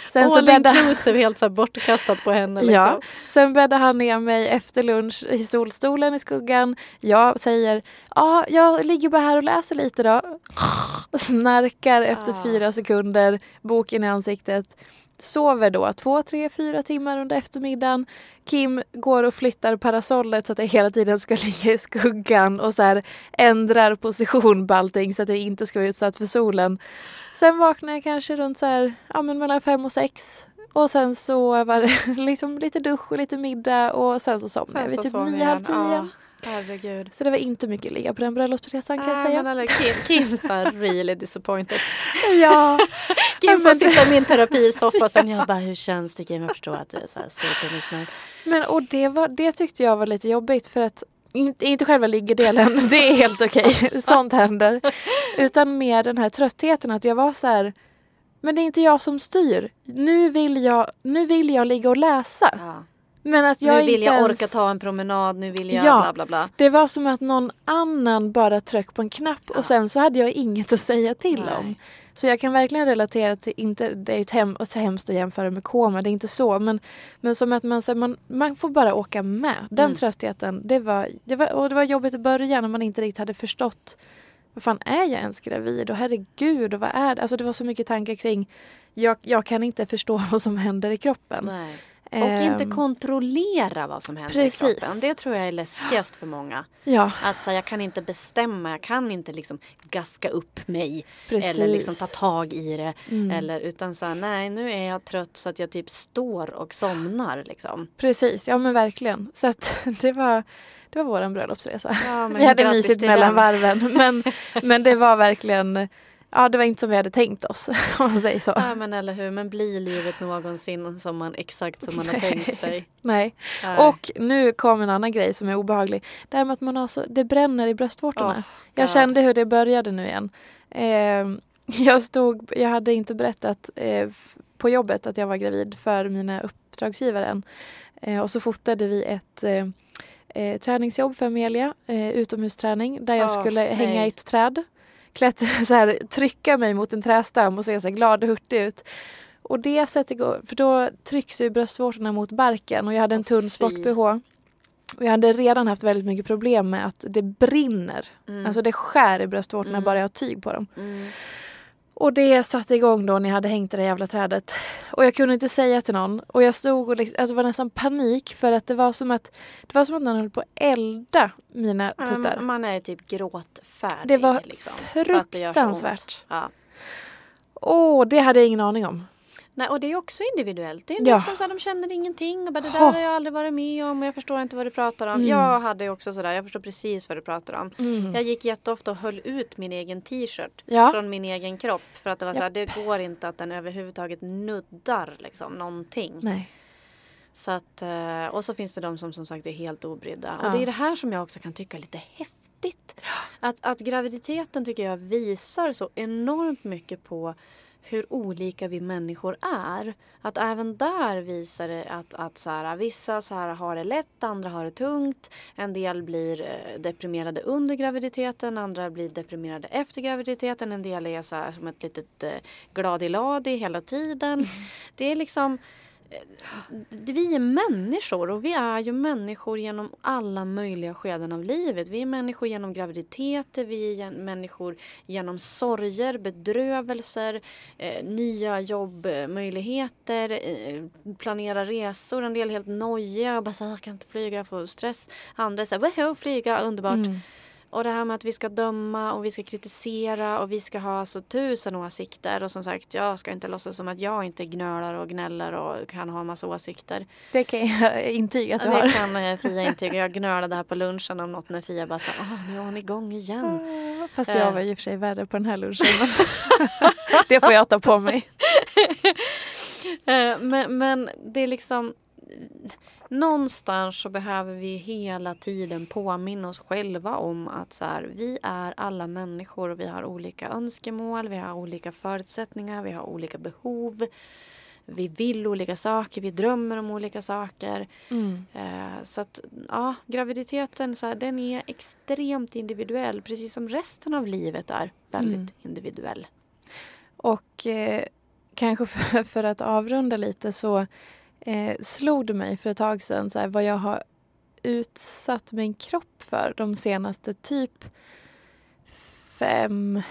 Sen All så bädda... inclusive, helt så bortkastat på henne. Liksom. Ja. Sen bäddade han ner mig efter lunch i solstolen i skuggan. Jag säger ja, jag ligger bara här och läser lite då. Snarkar efter ah. fyra sekunder, boken i ansiktet. Sover då två, tre, fyra timmar under eftermiddagen. Kim går och flyttar parasollet så att det hela tiden ska ligga i skuggan och så här ändrar position på allting så att det inte ska vara utsatt för solen. Sen vaknade jag kanske runt så här, ja men mellan fem och sex. Och sen så var det liksom lite dusch och lite middag och sen så somnade jag vid typ nio, halv tio. Herregud. Så det var inte mycket ligga på den bröllopsresan kan jag säga. Men eller, Kim, Kim här really disappointed. Ja, Kim får sitta i min terapisoffa sen jag bara hur känns det Kim? Jag förstår att du är så här supermissnöjd. men och det, var, det tyckte jag var lite jobbigt för att inte, själva liggedelen, det är helt okej, sånt händer. Utan mer den här tröttheten att jag var så här, men det är inte jag som styr. Nu vill jag, nu vill jag ligga och läsa. Ja. Men att jag nu vill jag ens, orka ta en promenad, nu vill jag Ja. bla bla bla. Det var som att någon annan bara tryckte på en knapp Ja. och sen så hade jag inget att säga till Nej. om. Så jag kan verkligen relatera till, inte, det är ju hem, hemskt att jämföra med koma, det är inte så. Men, men som att man, så här, man, man får bara åka med. Den Mm. tröttheten, det var, det var, och det var jobbigt i början när man inte riktigt hade förstått vad fan är jag ens gravid och herregud och vad är det? Alltså det var så mycket tankar kring jag, jag kan inte förstå vad som händer i kroppen. Nej. Och inte Ehm, kontrollera vad som händer precis. i kroppen. Det tror jag är läskigast för många. Ja, Att så jag kan inte bestämma, jag kan inte liksom gaska upp mig. precis. Eller liksom ta tag i det. Mm. Eller utan så här, nej nu är jag trött så att jag typ står och somnar liksom. Precis, ja men verkligen. Så att det var, det var våran bröllopsresa. Ja, men vi hade mysigt mellan varven men, men det var verkligen, ja det var inte som vi hade tänkt oss om man säger så. Ja men eller hur, men blir livet någonsin som man exakt som man har tänkt sig? Nej. Nej. Och nu kom en annan grej som är obehaglig. Det här med att man har så, det bränner i bröstvårtorna. Åh, jag kände hur det började nu igen. Eh, jag stod, jag hade inte berättat eh, på jobbet att jag var gravid för mina uppdragsgivare än. Eh, och så fotade vi ett eh, eh, träningsjobb för Amelia, eh, utomhusträning, där jag Åh, skulle hänga i nej. ett träd. Klättra, så här, trycka mig mot en trädstam och se så glad och hurtig ut. Och det sätter igång, för då trycks ju bröstvårtorna mot barken och jag hade en tunn fy. sport-bh. Och jag hade redan haft väldigt mycket problem med att det brinner. Mm. Alltså det skär i bröstvårtorna Mm. bara jag har tyg på dem. Mm. Och det satte igång då när jag hade hängt det jävla trädet. Och jag kunde inte säga till någon. Och jag stod och liksom, alltså var nästan panik för att det var som att det var som att någon höll på att elda mina tuttar. man är typ gråtfärdig. Det var liksom, fruktansvärt. Ja. Åh, det hade jag ingen aning om. Nej, och det är också individuellt. Det är Ja. som så här, de känner ingenting. Och bara, det där Ha. har jag aldrig varit med om och jag förstår inte vad du pratar om. Mm. Jag hade också sådär, jag förstår precis vad du pratar om. Mm. Jag gick jätteofta och höll ut min egen t-shirt Ja. från min egen kropp. För att det var så här, det går inte att den överhuvudtaget nuddar liksom någonting. Nej. Så att, eh, och så finns det de som som sagt är helt obrydda. Ja. Och det är det här som jag också kan tycka är lite häftigt. Att, att graviditeten tycker jag visar så enormt mycket på hur olika vi människor är. Att även där visar det att, att så här, vissa så här har det lätt, andra har det tungt. En del blir eh, deprimerade under graviditeten, andra blir deprimerade efter graviditeten. En del är så här som ett litet eh, glad-i-ladi hela tiden. Det är liksom Eh, vi är människor och vi är ju människor genom alla möjliga skeden av livet. Vi är människor genom graviditeter, vi är människor genom sorger, bedrövelser, eh, nya jobbmöjligheter, eh, planera resor. En del är helt nojiga och bara såhär, jag kan inte flyga, jag får stress. Andra säger, woho, flyga, underbart. Mm. Och det här med att vi ska döma och vi ska kritisera och vi ska ha så tusen åsikter. Och som sagt, jag ska inte låtsas som att jag inte gnölar och gnäller och kan ha massa åsikter. Det kan jag intyga att du Det har. kan eh, Fia intyga. Jag gnölade här på lunchen om något när Fia bara sa, åh nu är hon igång igen. Fast jag Eh. var i och för sig värre på den här lunchen. Det får jag ta på mig. Eh, Men, men det är liksom Någonstans så behöver vi hela tiden påminna oss själva om att så här, vi är alla människor och vi har olika önskemål, vi har olika förutsättningar, vi har olika behov. Vi vill olika saker, vi drömmer om olika saker. Mm. Eh, så att ja, graviditeten så här, den är extremt individuell precis som resten av livet är väldigt Mm. individuell. Och eh, kanske för, för att avrunda lite så eh, slog det mig för ett tag sedan så här, vad jag har utsatt min kropp för de senaste typ fem,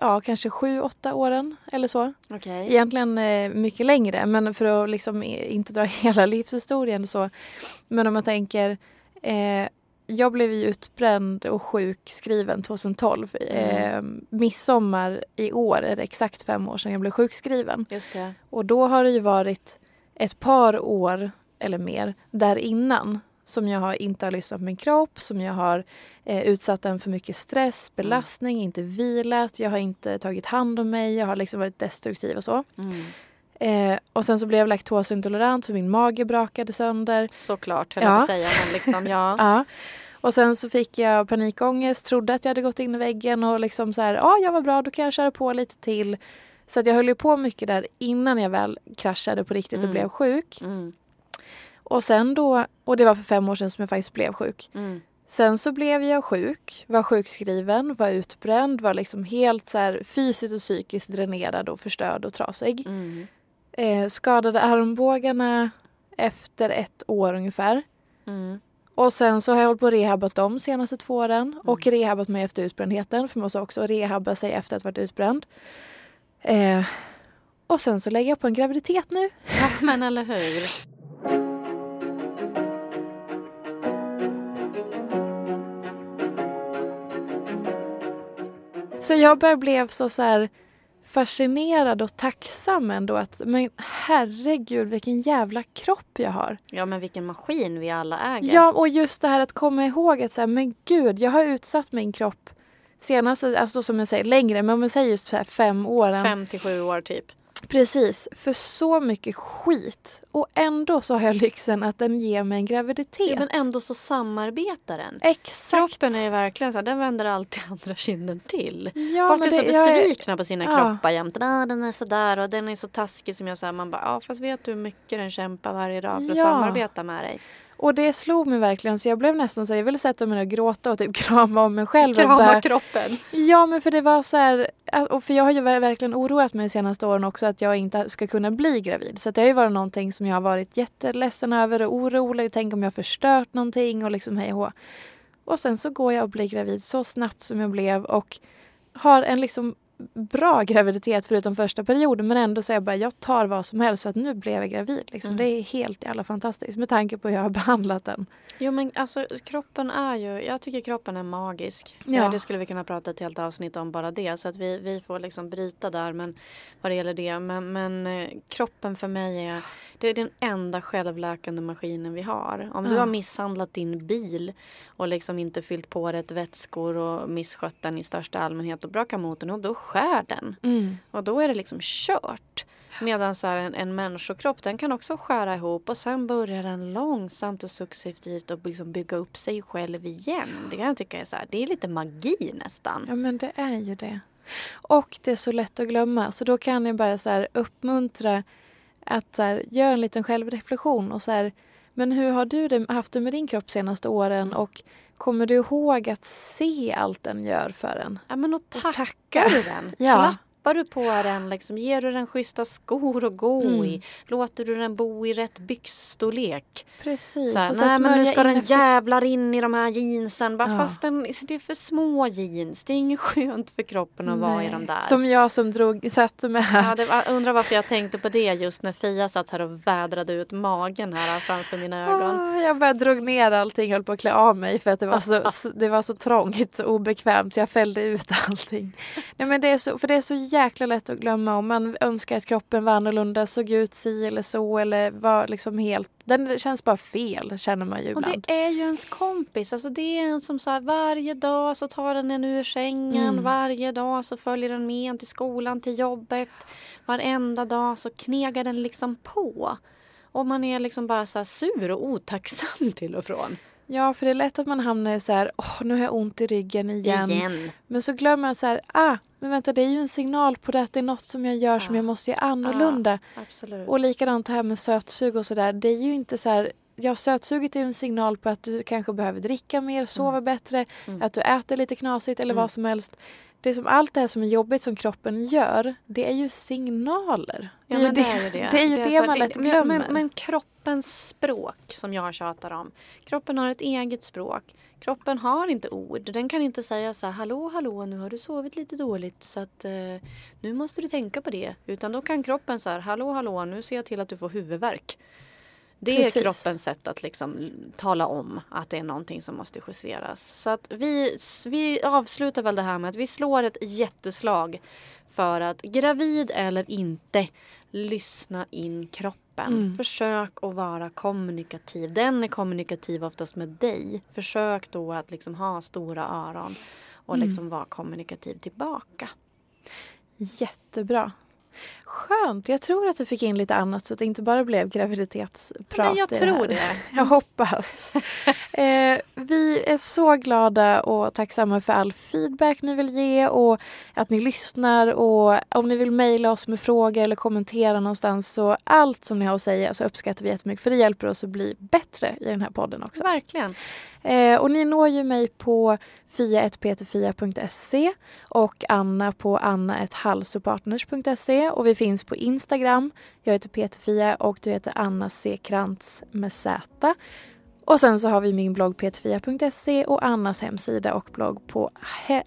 ja kanske sju, åtta åren eller så. Okej. Egentligen eh, mycket längre men för att liksom inte dra hela livshistorien så. Men om man tänker eh, jag blev ju utbränd och sjukskriven 2012. Eh, midsommar i år är det exakt fem år sedan jag blev sjukskriven. Just det. Och då har det ju varit ett par år eller mer där innan som jag har inte har lyssnat på min kropp, som jag har eh, utsatt den för mycket stress, belastning, mm. inte vilat, jag har inte tagit hand om mig, jag har liksom varit destruktiv och så. Mm. Eh, och sen så blev jag laktosintolerant för min mage brakade sönder. Såklart, höll ja. jag på säga. Men liksom, ja. ja. Och sen så fick jag panikångest, trodde att jag hade gått in i väggen och liksom så här, ja ah, jag var bra, då kan jag köra på lite till. Så att jag höll ju på mycket där innan jag väl kraschade på riktigt mm. och blev sjuk. Mm. Och sen då, och det var för fem år sedan som jag faktiskt blev sjuk. Mm. Sen så blev jag sjuk, var sjukskriven, var utbränd, var liksom helt så här fysiskt och psykiskt dränerad och förstörd och trasig. Mm. Eh, skadade armbågarna efter ett år ungefär. Mm. Och sen så har jag hållit på och rehabbat dem senaste två åren mm. och rehabbat mig efter utbrändheten för man måste också rehabba sig efter att ha varit utbränd. Eh, och sen så lägger jag på en graviditet nu. Ja men eller hur. Så jag bara blev så, så här fascinerad och tacksam ändå att men herregud vilken jävla kropp jag har. Ja men vilken maskin vi alla äger. Ja och just det här att komma ihåg att så här, men gud jag har utsatt min kropp senaste, alltså som jag säger längre men om man säger just så här fem år. Fem till sju år typ. Precis, för så mycket skit. Och ändå så har jag lyxen att den ger mig en graviditet. Ja, men ändå så samarbetar den. Exakt. Kroppen är ju verkligen så den vänder alltid andra kinden till. Ja, Folk är det, så besvikna är... på sina ja. kroppar jämt. Ah, den är sådär och den är så taskig som jag säger. Man bara, ja fast vet du hur mycket den kämpar varje dag för att samarbeta med dig. Och det slog mig verkligen så jag blev nästan så jag ville sätta mig och gråta och typ krama om mig själv. Krama bara, kroppen. Ja men för det var så här, och för jag har ju verkligen oroat mig de senaste åren också att jag inte ska kunna bli gravid. Så det har ju varit någonting som jag har varit jätteledsen över och orolig. Tänk om jag har förstört någonting och liksom hej och Och sen så går jag och blir gravid så snabbt som jag blev och har en liksom bra graviditet förutom första perioden men ändå så jag bara jag tar vad som helst för att nu blev jag gravid. Liksom. Mm. Det är helt jävla fantastiskt med tanke på hur jag har behandlat den. Jo men alltså kroppen är ju, jag tycker kroppen är magisk. Ja. Det skulle vi kunna prata ett helt avsnitt om bara det så att vi, vi får liksom bryta där men vad det gäller det. Men, men eh, kroppen för mig är, det är den enda självläkande maskinen vi har. Om ja. du har misshandlat din bil och liksom inte fyllt på rätt vätskor och misskött den i största allmänhet och brakar motorn och då skär den. Mm. Och då är det liksom kört. Medan så en, en människokropp den kan också skära ihop och sen börjar den långsamt och successivt att liksom bygga upp sig själv igen. Det kan jag tycka är, så här, det är lite magi nästan. Ja men det är ju det. Och det är så lätt att glömma så då kan jag bara så här uppmuntra att så här, göra en liten självreflektion och så här, men hur har du haft det med din kropp senaste åren och kommer du ihåg att se allt den gör för en? Ja men och tackar, och tackar. du den? Ja klappar du på den, liksom, ger du den schyssta skor att gå mm. i, låter du den bo i rätt byxstorlek. Precis. Så här, och nej men nu ska den efter... jävlar in i de här jeansen. Bara, ja. Fast den, det är för små jeans. Det är inget skönt för kroppen att nej. vara i de där. Som jag som drog, satte mig här. Ja, det undrar varför jag tänkte på det just när Fia satt här och vädrade ut magen här framför mina ögon. Oh, jag bara drog ner allting, höll på att klä av mig för att det var så, det var så trångt och obekvämt så jag fällde ut allting. Nej men det är så, för det är så jäkla lätt att glömma om man önskar att kroppen var annorlunda, såg ut si eller så eller var liksom helt... Den känns bara fel känner man ju ibland. Och det är ju ens kompis. Alltså det är en som så här, varje dag så tar den en ur sängen. Mm. Varje dag så följer den med en till skolan, till jobbet. Varenda dag så knegar den liksom på. Och man är liksom bara så sur och otacksam till och från. Ja, för det är lätt att man hamnar i så här, åh, nu har jag ont i ryggen igen. igen. Men så glömmer man så här, ah, men vänta, det är ju en signal på det att det är något som jag gör ja. som jag måste göra annorlunda. Ja, absolut. Och likadant det här med sötsug och sådär. Det är ju inte så här, ja sötsuget är ju en signal på att du kanske behöver dricka mer, sova mm. bättre, mm. att du äter lite knasigt eller mm. vad som helst det som allt det här som är jobbigt som kroppen gör, det är ju signaler. Ja, det, är det, det, är ju det. det, är ju det, det man lätt glömmer. Men, men, men, kroppens språk som jag tjatar om. Kroppen har ett eget språk. Kroppen har inte ord. Den kan inte säga så här, hallå hallå nu har du sovit lite dåligt så att eh, nu måste du tänka på det. Utan då kan kroppen så här, hallå hallå nu ser jag till att du får huvudvärk. Det Precis. är kroppens sätt att liksom tala om att det är någonting som måste justeras. Så att vi, vi avslutar väl det här med att vi slår ett jätteslag för att gravid eller inte, lyssna in kroppen. Mm. Försök att vara kommunikativ. Den är kommunikativ oftast med dig. Försök då att liksom ha stora öron och Mm. liksom vara kommunikativ tillbaka. Jättebra. Skönt. Jag tror att du fick in lite annat så att det inte bara blev graviditetsprat. Men jag det tror här. det. Jag hoppas. eh, vi är så glada och tacksamma för all feedback ni vill ge och att ni lyssnar. Och om ni vill mejla oss med frågor eller kommentera någonstans så allt som ni har att säga så uppskattar vi jättemycket för det hjälper oss att bli bättre i den här podden också. Verkligen. Eh, och ni når ju mig på fia1peterfia.se och Anna på anna.halsopartners.se och vi finns på Instagram. Jag heter Peterfia och du heter Anna C. Krantz med Z. Och sen så har vi min blogg peterfia.se och Annas hemsida och blogg på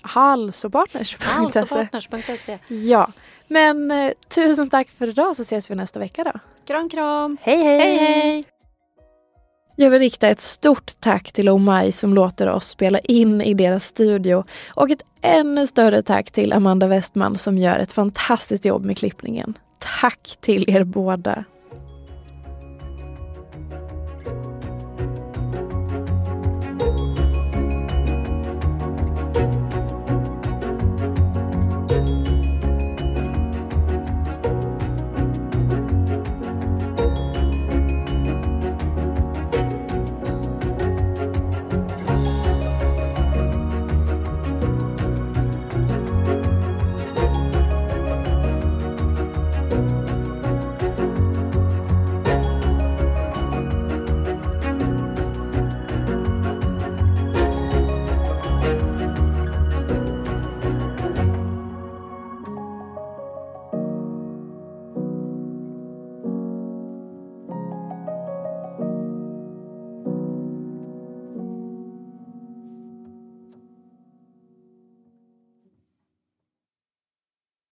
halsopartners.se. Alsopartners.se. Ja, men eh, tusen tack för idag så ses vi nästa vecka då. Kram kram! Hej hej! Hej hej! Jag vill rikta ett stort tack till Omai som låter oss spela in i deras studio och ett ännu större tack till Amanda Westman som gör ett fantastiskt jobb med klippningen. Tack till er båda!